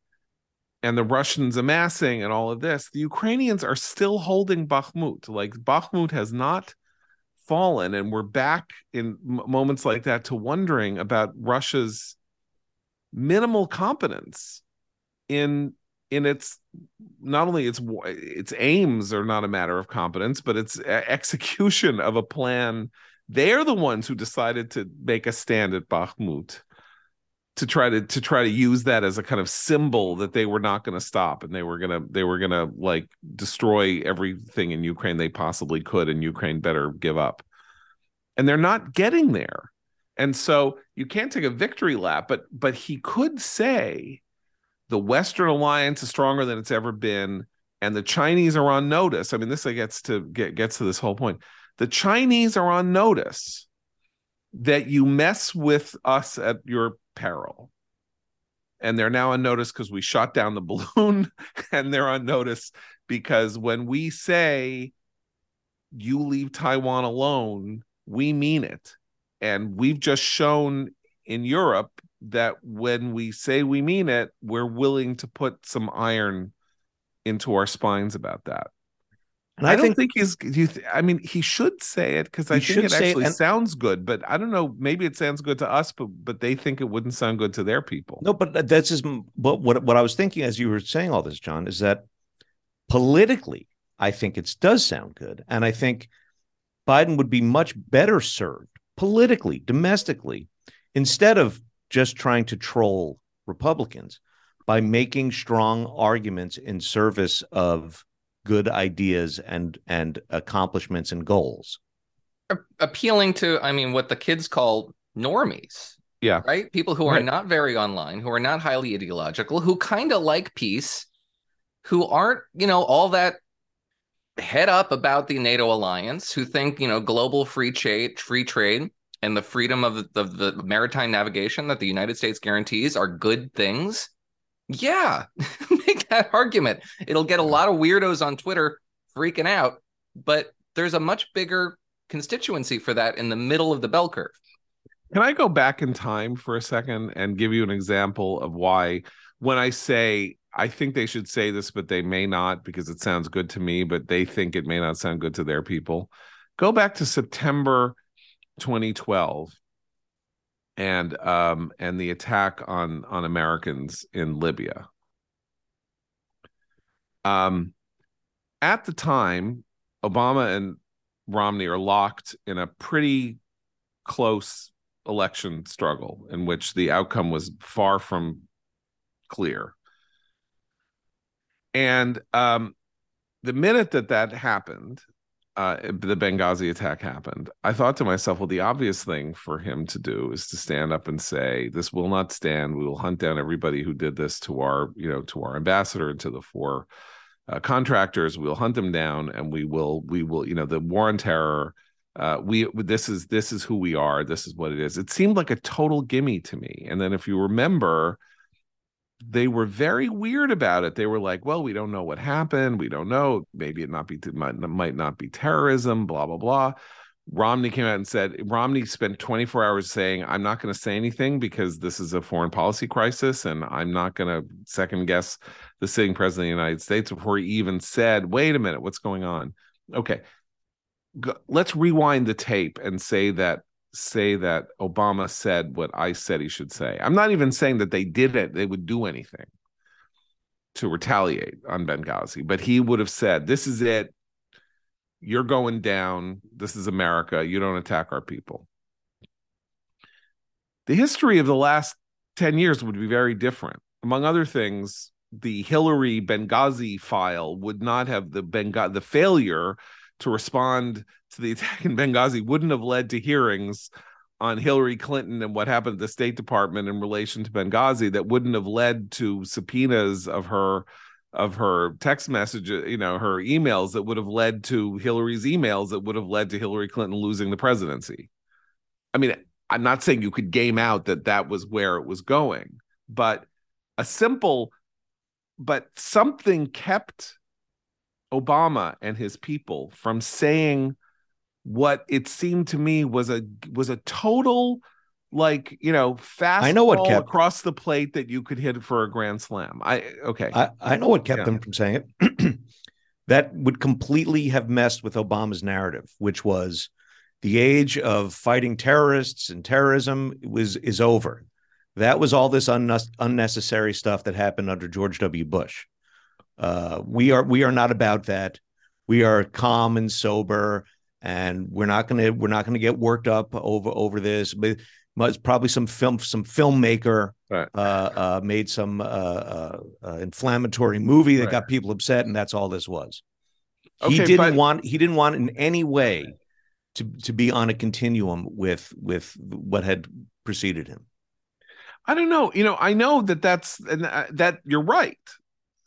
and the Russians amassing and all of this, the Ukrainians are still holding Bakhmut. Like Bakhmut has not fallen, and we're back in moments like that to wondering about Russia's minimal competence in in its not only its its aims are not a matter of competence, but its execution of a plan. They're the ones who decided to make a stand at Bakhmut to try to to try to use that as a kind of symbol that they were not going to stop and they were going to they were going to like destroy everything in Ukraine they possibly could and Ukraine better give up. And they're not getting there. And so you can't take a victory lap but but he could say the western alliance is stronger than it's ever been. and the Chinese are on notice. I mean, this gets to get gets to this whole point. The Chinese are on notice that you mess with us at your peril. And they're now on notice because we shot down the balloon, and they're on notice because when we say you leave Taiwan alone, we mean it. And we've just shown in Europe that when we say we mean it, we're willing to put some iron into our spines about that. And I, I don't think, think he's. You th- I mean, he should say it because I think it actually and, sounds good. But I don't know. Maybe it sounds good to us, but but they think it wouldn't sound good to their people. No, but uh, that's just what what what I was thinking as you were saying all this, John, is that politically, I think it does sound good, and I think Biden would be much better served politically, domestically, instead of just trying to troll Republicans by making strong arguments in service of good ideas and and accomplishments and goals. Appealing to i mean what the kids call normies. Yeah. Right? People who are not very online who are not highly ideological who kind of like peace who aren't you know all that head up about the nato alliance who think you know global free trade free trade and the freedom of the, of the maritime navigation that the united states guarantees are good things yeah, make that argument. It'll get a lot of weirdos on Twitter freaking out, but there's a much bigger constituency for that in the middle of the bell curve. Can I go back in time for a second and give you an example of why, when I say I think they should say this, but they may not because it sounds good to me, but they think it may not sound good to their people? Go back to September 2012 and um, and the attack on on Americans in Libya. Um, at the time, Obama and Romney are locked in a pretty close election struggle in which the outcome was far from clear. And um, the minute that that happened, uh, the Benghazi attack happened, I thought to myself, well, the obvious thing for him to do is to stand up and say, "This will not stand. We will hunt down everybody who did this to our, you know, to our ambassador and to the four uh, contractors. We'll hunt them down, and we will, we will, you know, the war on terror." Uh, we this is this is who we are. This is what it is. It seemed like a total gimme to me. And then if you remember, they were very weird about it. They were like, "Well, we don't know what happened. We don't know. Maybe it not be might, might not be terrorism." Blah blah blah. Romney came out and said Romney spent 24 hours saying, "I'm not going to say anything because this is a foreign policy crisis, and I'm not going to second guess the sitting president of the United States." Before he even said, "Wait a minute, what's going on?" Okay, let's rewind the tape and say that say that Obama said what I said he should say. I'm not even saying that they did it, they would do anything to retaliate on Benghazi, but he would have said, This is it. You're going down. This is America. You don't attack our people. The history of the last 10 years would be very different. Among other things, the Hillary Benghazi file would not have the Benghazi, the failure to respond to the attack in Benghazi wouldn't have led to hearings on Hillary Clinton and what happened at the State Department in relation to Benghazi that wouldn't have led to subpoenas of her of her text messages, you know, her emails that would have led to Hillary's emails that would have led to Hillary Clinton losing the presidency. I mean, I'm not saying you could game out that that was where it was going, but a simple but something kept Obama and his people from saying what it seemed to me was a was a total like you know fast I know what kept across the plate that you could hit for a grand slam. I okay. I, I know what kept yeah. them from saying it. that would completely have messed with Obama's narrative, which was the age of fighting terrorists and terrorism was is over. That was all this un- unnecessary stuff that happened under George W. Bush. Uh, we are we are not about that. We are calm and sober, and we're not gonna we're not gonna get worked up over over this. But it's probably some film some filmmaker right. uh, uh, made some uh, uh, uh, inflammatory movie that right. got people upset, and that's all this was. Okay, he didn't but... want he didn't want in any way to to be on a continuum with with what had preceded him. I don't know. You know, I know that that's and that you're right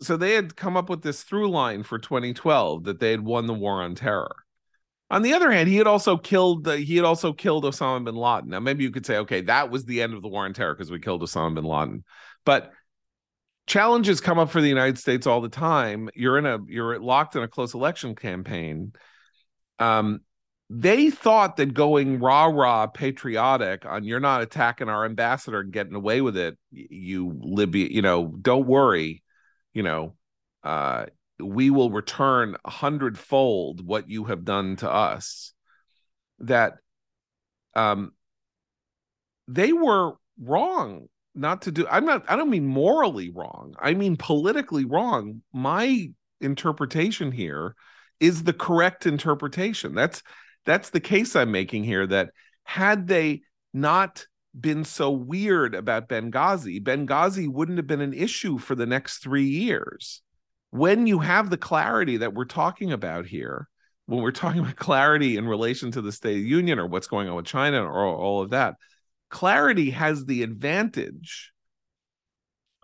so they had come up with this through line for 2012 that they had won the war on terror. On the other hand, he had also killed the, he had also killed Osama bin Laden. Now maybe you could say, okay, that was the end of the war on terror because we killed Osama bin Laden. But challenges come up for the United States all the time. You're in a you're locked in a close election campaign. Um, they thought that going rah rah patriotic on you're not attacking our ambassador and getting away with it, you Libya, you know, don't worry, you know, uh, we will return a hundredfold what you have done to us. That um they were wrong not to do i'm not i don't mean morally wrong i mean politically wrong. My interpretation here is the correct interpretation. That's that's the case i'm making here that had they not been so weird about benghazi benghazi wouldn't have been an issue for the next 3 years when you have the clarity that we're talking about here when we're talking about clarity in relation to the state of the union or what's going on with china or all of that clarity has the advantage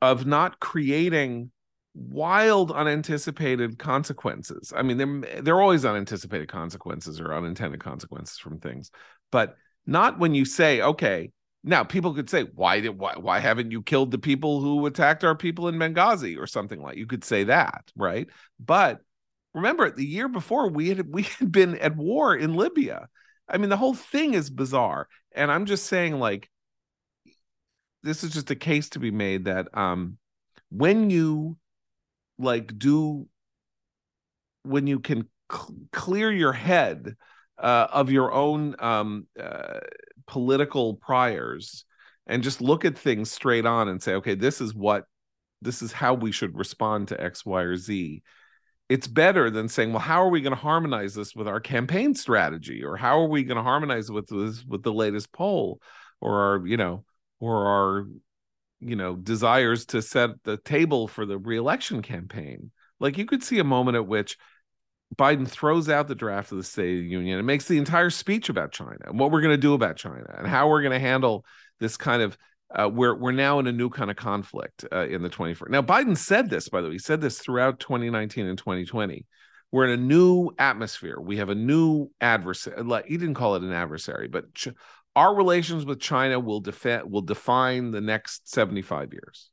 of not creating wild unanticipated consequences. I mean they're, they're always unanticipated consequences or unintended consequences from things but not when you say okay now people could say why did why, why haven't you killed the people who attacked our people in benghazi? or something like you could say that right? But remember the year before we had we had been at war in libya. I mean, the whole thing is bizarre. And I'm just saying, like, this is just a case to be made that um when you like do when you can cl- clear your head uh, of your own um uh, political priors and just look at things straight on and say okay this is what this is how we should respond to x y or z. It's better than saying, well, how are we going to harmonize this with our campaign strategy, or how are we going to harmonize with this with the latest poll, or our, you know, or our, you know, desires to set the table for the reelection campaign. Like you could see a moment at which Biden throws out the draft of the State of the Union and makes the entire speech about China and what we're going to do about China and how we're going to handle this kind of uh, we're we're now in a new kind of conflict uh, in the 21st. Now Biden said this, by the way, he said this throughout 2019 and 2020. We're in a new atmosphere. We have a new adversary. He didn't call it an adversary, but ch- our relations with China will defend will define the next 75 years.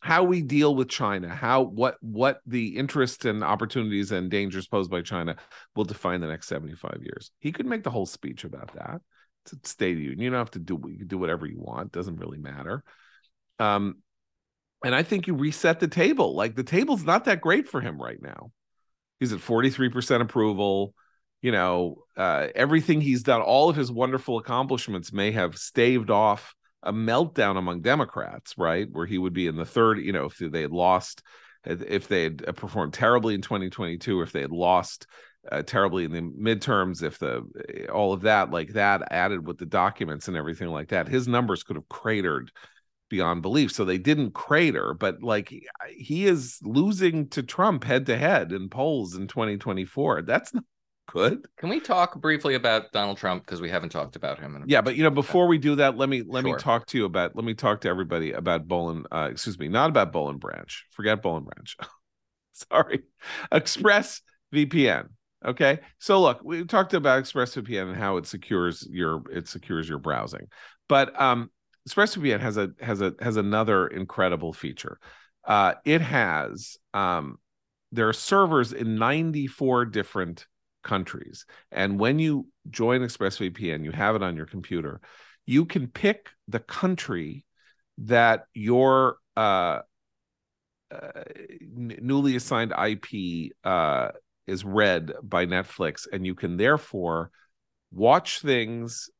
How we deal with China, how what what the interests and opportunities and dangers posed by China will define the next 75 years. He could make the whole speech about that state of union. You don't have to do you do whatever you want. Doesn't really matter. Um, and I think you reset the table. Like the table's not that great for him right now. He's at 43% approval. You know, uh, everything he's done, all of his wonderful accomplishments may have staved off a meltdown among Democrats, right? Where he would be in the third, you know, if they had lost, uh, if they had uh, performed terribly in 2022, if they had lost uh, terribly in the midterms if the eh, all of that like that added with the documents and everything like that his numbers could have cratered beyond belief so they didn't crater but like he is losing to trump head to head in polls in 2024 that's not good can we talk briefly about donald trump because we haven't talked about him yeah but you know before we do that let me let sure. me talk to you about let me talk to everybody about Bolin. uh, excuse me not about Boll & Branch forget Boll & Branch sorry express vpn Okay. So look, we talked about ExpressVPN and how it secures your it secures your browsing. But um ExpressVPN has a has a has another incredible feature. Uh it has um there are servers in 94 different countries. And when you join ExpressVPN, you have it on your computer, you can pick the country that your uh, uh, newly assigned IP uh, is read by Netflix, and you can therefore watch things,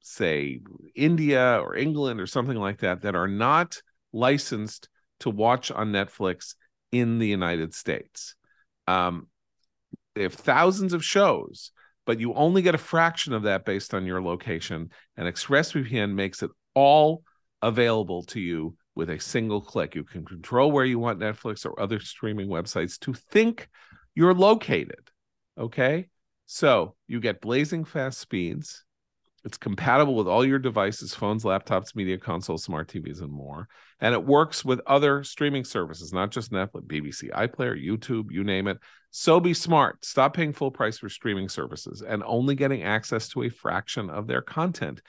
say India or England or something like that, that are not licensed to watch on Netflix in the United States. Um, they have thousands of shows, but you only get a fraction of that based on your location. And ExpressVPN makes it all available to you with a single click. You can control where you want Netflix or other streaming websites to think you're located. Okay. So you get blazing fast speeds. It's compatible with all your devices, phones, laptops, media consoles, smart TVs, and more. And it works with other streaming services, not just Netflix, BBC, iPlayer, YouTube, you name it. So be smart. Stop paying full price for streaming services and only getting access to a fraction of their content.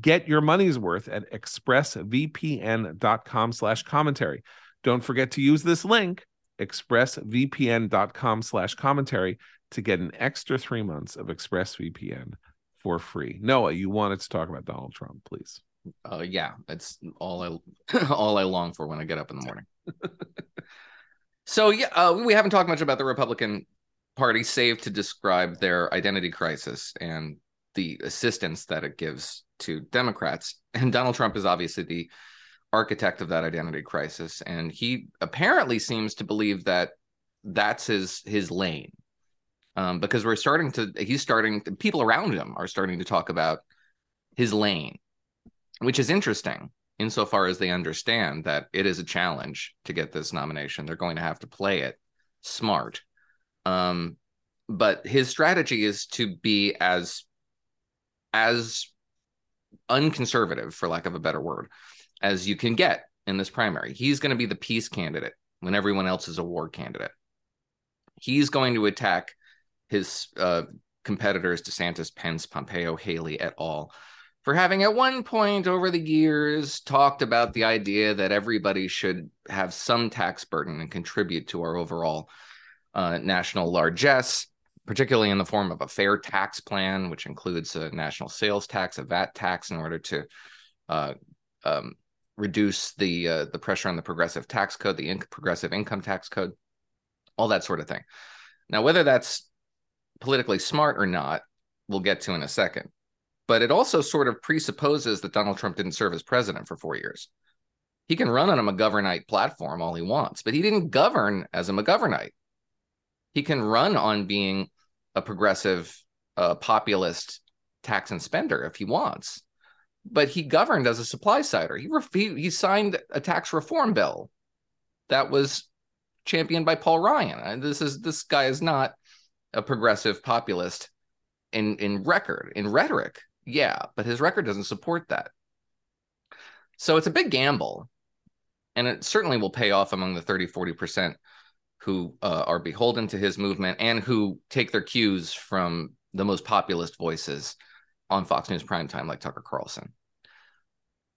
Get your money's worth at expressvpn.com slash commentary. Don't forget to use this link, expressvpn.com slash commentary, to get an extra three months of ExpressVPN for free. Noah, you wanted to talk about Donald Trump, please. Uh, yeah, it's all I all I long for when I get up in the morning. so yeah, uh, we haven't talked much about the Republican Party, save to describe their identity crisis and the assistance that it gives to Democrats. And Donald Trump is obviously the architect of that identity crisis, and he apparently seems to believe that that's his his lane um, because we're starting to he's starting people around him are starting to talk about his lane which is interesting insofar as they understand that it is a challenge to get this nomination. They're going to have to play it smart. Um, but his strategy is to be as as unconservative for lack of a better word as you can get in this primary. He's going to be the peace candidate when everyone else is a war candidate. He's going to attack his uh, competitors, DeSantis, Pence, Pompeo, Haley et al., for having at one point over the years talked about the idea that everybody should have some tax burden and contribute to our overall uh, national largesse, particularly in the form of a fair tax plan, which includes a national sales tax, a VAT tax, in order to uh, um, reduce the uh, the pressure on the progressive tax code, the in- progressive income tax code, all that sort of thing. Now, whether that's politically smart or not, we'll get to in a second. But it also sort of presupposes that Donald Trump didn't serve as president for four years. He can run on a McGovernite platform all he wants, but he didn't govern as a McGovernite. He can run on being a progressive, uh, populist tax and spender if he wants, but he governed as a supply sider. He, he he signed a tax reform bill that was championed by Paul Ryan. This is this guy is not a progressive populist in in record in rhetoric. Yeah but his record doesn't support that. So it's a big gamble and it certainly will pay off among the 30 40% who uh, are beholden to his movement and who take their cues from the most populist voices on fox news primetime like tucker carlson.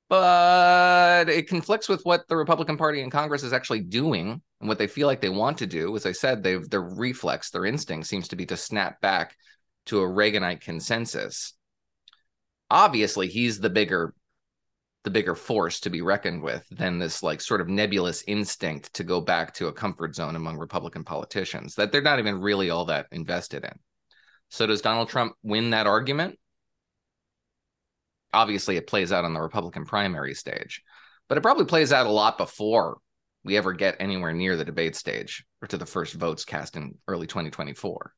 But it conflicts with what the republican party in congress is actually doing and what they feel like they want to do, as I said, they've their reflex, their instinct seems to be to snap back to a Reaganite consensus. Obviously, he's the bigger the bigger force to be reckoned with than this like sort of nebulous instinct to go back to a comfort zone among Republican politicians that they're not even really all that invested in. So does Donald Trump win that argument? Obviously, it plays out on the Republican primary stage, but it probably plays out a lot before we ever get anywhere near the debate stage or to the first votes cast in early 2024.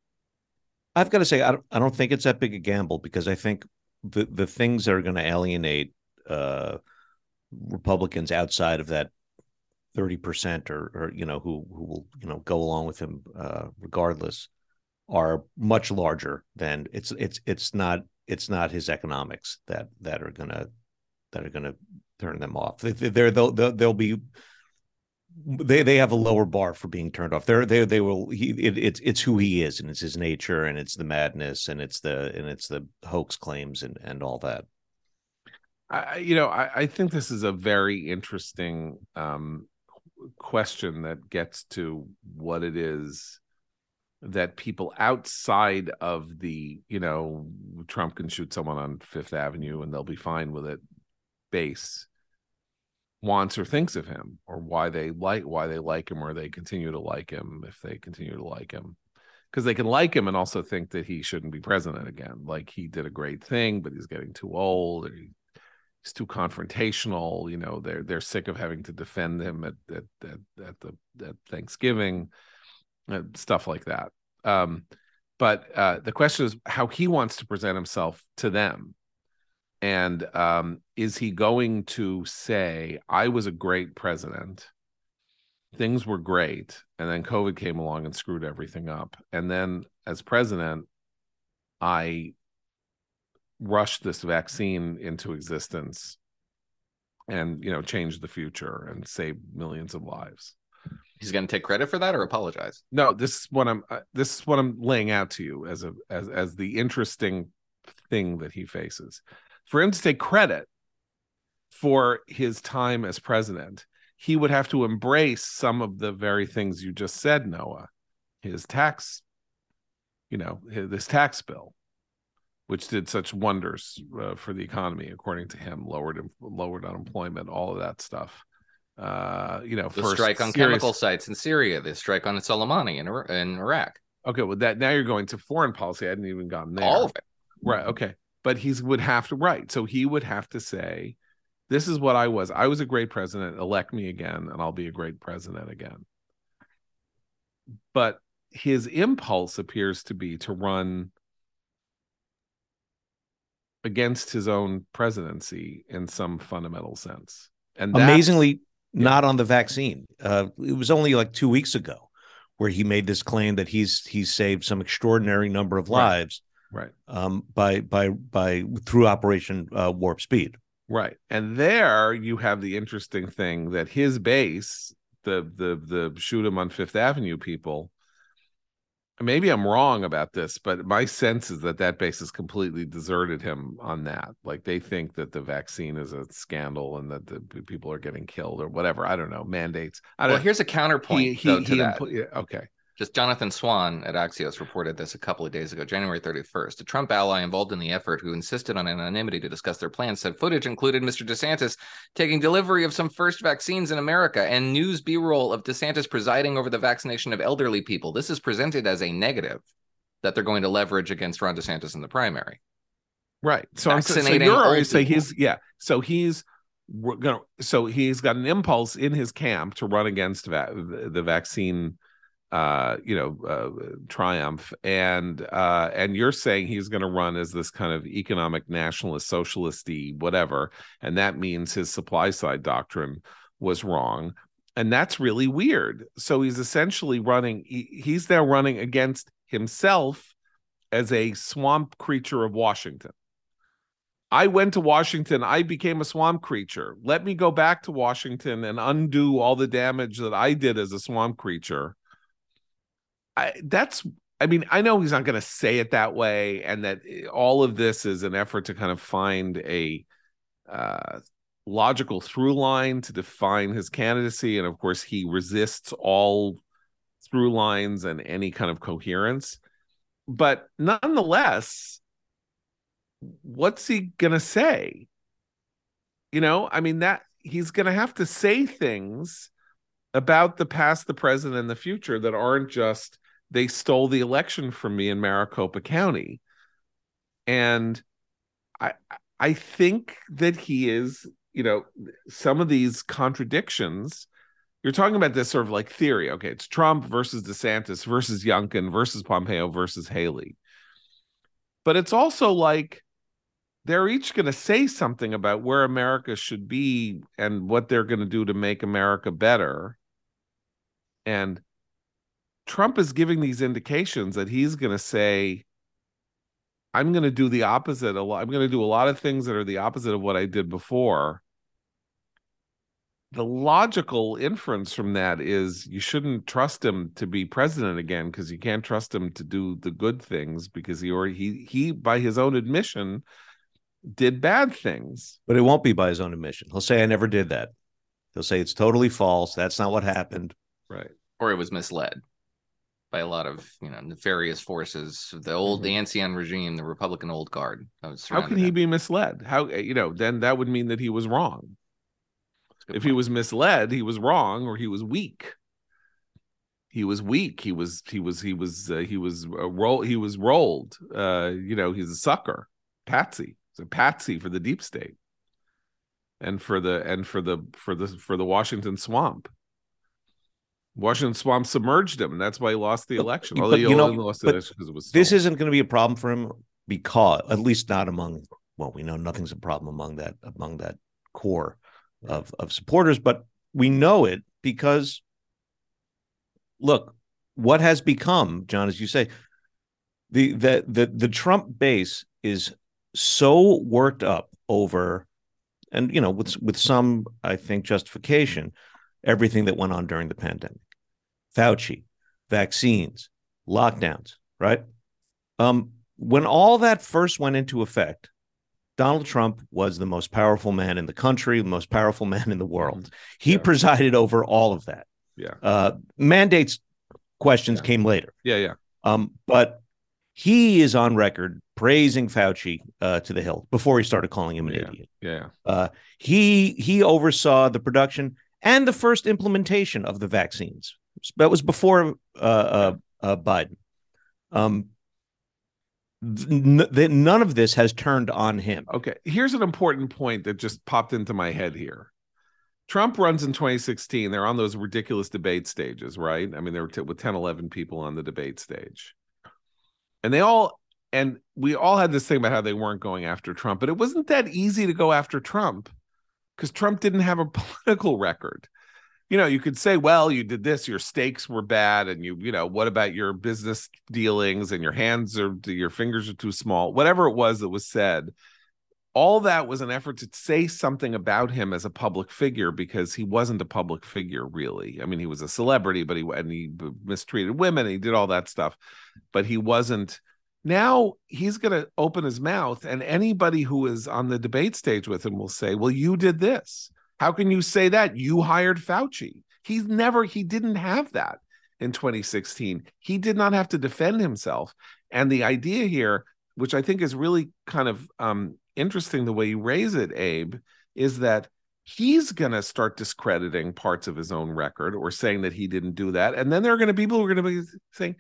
I've got to say, I don't, I don't think it's that big a gamble because I think the, the things that are going to alienate uh, Republicans outside of that 30% or, or, you know, who, who will, you know, go along with him uh, regardless are much larger than it's, it's, it's not, it's not his economics that, that are going to, that are going to turn them off. They're, they'll, they'll, they'll be they they have a lower bar for being turned off. They're they they will he it, it's it's who he is and it's his nature and it's the madness and it's the and it's the hoax claims and and all that. I you know I, I think this is a very interesting um, question that gets to what it is that people outside of the you know Trump can shoot someone on Fifth Avenue and they'll be fine with it base wants or thinks of him or why they like why they like him or they continue to like him if they continue to like him. Because they can like him and also think that he shouldn't be president again. Like he did a great thing but he's getting too old or he's too confrontational you know they're they're sick of having to defend him at at at, at the at thanksgiving stuff like that. Um but uh the question is how he wants to present himself to them and um, is he going to say, I was a great president? Things were great. And then COVID came along and screwed everything up. And then as president, I rushed this vaccine into existence and you know change the future and save millions of lives he's going to take credit for that or apologize no this is what i'm uh, this is what i'm laying out to you as a as as the interesting thing that he faces for him to take credit for his time as president he would have to embrace some of the very things you just said noah his tax you know his, this tax bill which did such wonders uh, for the economy according to him lowered lowered unemployment all of that stuff. Uh, you know the strike on serious... chemical sites in syria the strike on soleimani in, in iraq. Okay well that now you're going to foreign policy. I hadn't even gotten there. all of it. Right okay but he would have to write so he would have to say this is what i was i was a great president elect me again and i'll be a great president again but his impulse appears to be to run against his own presidency in some fundamental sense. And amazingly, yeah. not on the vaccine. Uh, it was only like two weeks ago where he made this claim that he's he's saved some extraordinary number of lives, right? right. Um, by by by through Operation uh, Warp Speed, right. And there you have the interesting thing that his base, the the the shoot him on Fifth Avenue people, maybe I'm wrong about this, but my sense is that that base has completely deserted him on that. Like they think that the vaccine is a scandal and that the people are getting killed or whatever. I don't know mandates. I don't well, here's a counterpoint he, he, though, to he that. Impl- okay. Just Jonathan Swan at Axios reported this a couple of days ago, January 31st. A Trump ally involved in the effort who insisted on anonymity to discuss their plans said footage included Mr. DeSantis taking delivery of some first vaccines in America and news B roll of DeSantis presiding over the vaccination of elderly people. This is presented as a negative that they're going to leverage against Ron DeSantis in the primary. Right. So, I'm, so you're already saying he's, yeah. So he's, we're gonna so he's got an impulse in his camp to run against va- the vaccine uh you know uh, triumph and uh and you're saying he's going to run as this kind of economic nationalist socialisty whatever and that means his supply side doctrine was wrong and that's really weird so he's essentially running he, he's now running against himself as a swamp creature of washington I went to Washington. I became a swamp creature. Let me go back to Washington and undo all the damage that I did as a swamp creature I, that's I mean, I know he's not going to say it that way, and that all of this is an effort to kind of find a uh, logical through line to define his candidacy. And of course, he resists all through lines and any kind of coherence. But nonetheless, what's he going to say? You know, I mean, that he's going to have to say things about the past, the present, and the future that aren't just they stole the election from me in Maricopa County. And I I think that he is, you know, some of these contradictions. You're talking about this sort of like theory. Okay, it's Trump versus DeSantis versus Youngkin versus Pompeo versus Haley. But it's also like they're each going to say something about where America should be and what they're going to do to make America better. And Trump is giving these indications that he's going to say, I'm going to do the opposite. A lot, I'm going to do a lot of things that are the opposite of what I did before. The logical inference from that is you shouldn't trust him to be president again because you can't trust him to do the good things because he already he he by his own admission did bad things. But it won't be by his own admission. He'll say I never did that. He'll say it's totally false. That's not what happened. Right. Or it was misled by a lot of you know nefarious forces, the old mm-hmm. ancien regime, the Republican old guard. How can he him. be misled? How you know? Then that would mean that he was wrong. If point. he was misled, he was wrong, or he was weak. He was weak. He was he was he was uh, he was uh, roll. He was rolled. Uh, you know, he's a sucker, patsy. He's a patsy for the deep state, and for the and for the for the for the Washington swamp. Washington Swamp submerged him. and That's why he lost the election. But, but you know, lost but because it was this isn't going to be a problem for him because, at least not among. Well, we know nothing's a problem among that among that core of of supporters, but we know it because, look, what has become, John, as you say, the the the the Trump base is so worked up over, and you know, with with some, I think, justification, everything that went on during the pandemic, Fauci, vaccines, lockdowns, right? Um, when all that first went into effect, Donald Trump was the most powerful man in the country, the most powerful man in the world. Mm-hmm. He yeah. presided over all of that. Yeah. Uh, mandates questions yeah. came later. Yeah, yeah. Um, but he is on record praising Fauci uh, to the hill before he started calling him an yeah. idiot. Yeah. Uh, he he oversaw the production and the first implementation of the vaccines. That was before uh, uh, uh Biden. Um, n- none of this has turned on him. Okay, here's an important point that just popped into my head here. Trump runs in 2016. They're on those ridiculous debate stages, right? I mean, there were t- with 10, 11 people on the debate stage. And they all, and we all had this thing about how they weren't going after Trump, but it wasn't that easy to go after Trump because Trump didn't have a political record you know, you could say, well, you did this, your steaks were bad, and you, you know, what about your business dealings and your hands are your fingers are too small, whatever it was that was said. All that was an effort to say something about him as a public figure because he wasn't a public figure, really. I mean, he was a celebrity, but he and he mistreated women, he did all that stuff, but he wasn't. Now he's going to open his mouth, and anybody who is on the debate stage with him will say, "Well, you did this." How can you say that? You hired Fauci. He's never, he didn't have that in 2016. He did not have to defend himself. And the idea here, which I think is really kind of um, interesting the way you raise it, Abe, is that he's going to start discrediting parts of his own record or saying that he didn't do that. And then there are going to be people who are going to be saying,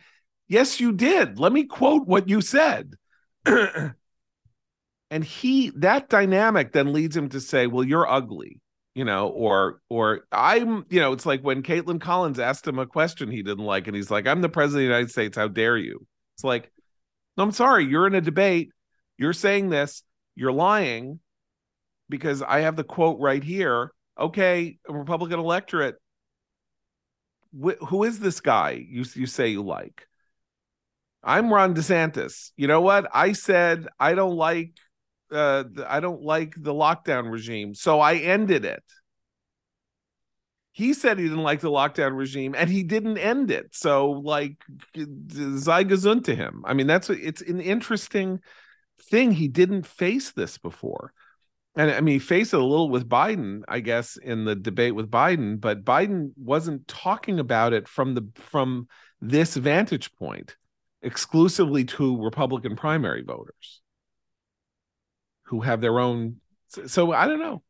Yes, you did. Let me quote what you said. and he, that dynamic then leads him to say, Well, you're ugly you know, or or I'm, you know, it's like when Kaitlan Collins asked him a question he didn't like, and he's like, "I'm the president of the United States. How dare you?" It's like, no, I'm sorry, you're in a debate, you're saying this, you're lying, because I have the quote right here. Okay, Republican electorate, wh- who is this guy you you say you like? I'm Ron DeSantis. You know what? I said I don't like uh, I don't like the lockdown regime, so I ended it. He said he didn't like the lockdown regime, and he didn't end it. So, like, sei to him. I mean, that's it's an interesting thing. He didn't face this before, and I mean, he faced it a little with Biden, I guess, in the debate with Biden. But Biden wasn't talking about it from the from this vantage point exclusively to Republican primary voters who have their own. So, I don't know.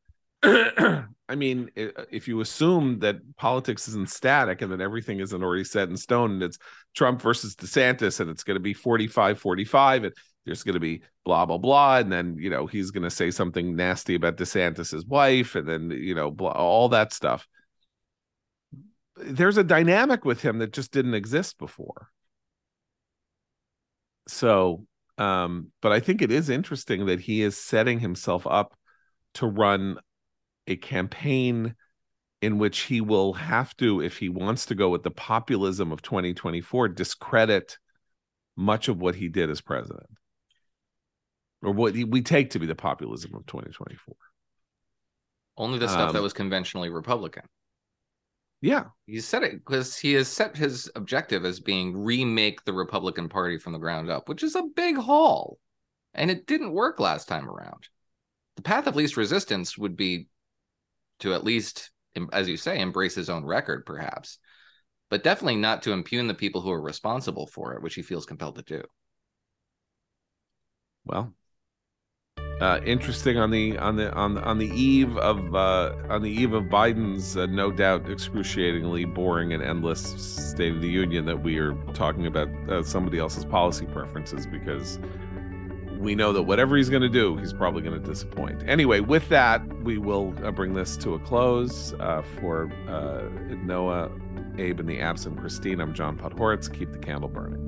I mean, if you assume that politics isn't static and that everything isn't already set in stone and it's Trump versus DeSantis and it's going to be 45 45 and there's going to be blah, blah, blah. And then, you know, he's going to say something nasty about DeSantis's wife and then, you know, blah, all that stuff. There's a dynamic with him that just didn't exist before. So um, but I think it is interesting that he is setting himself up to run a campaign in which he will have to, if he wants to go with the populism of 2024, discredit much of what he did as president or what we take to be the populism of 2024. Only the stuff um, that was conventionally Republican. Yeah. He said it because he has set his objective as being remake the Republican Party from the ground up, which is a big haul. And it didn't work last time around. The path of least resistance would be to at least, as you say, embrace his own record, perhaps, but definitely not to impugn the people who are responsible for it, which he feels compelled to do. Well, uh, interesting on the on the on the, on the eve of uh, on the eve of Biden's uh, no doubt excruciatingly boring and endless State of the Union that we are talking about uh, somebody else's policy preferences because we know that whatever he's going to do, he's probably going to disappoint. Anyway, with that, we will uh, bring this to a close uh, for Noah, Abe, and the absent Christine. I'm John Podhoretz. Keep the candle burning.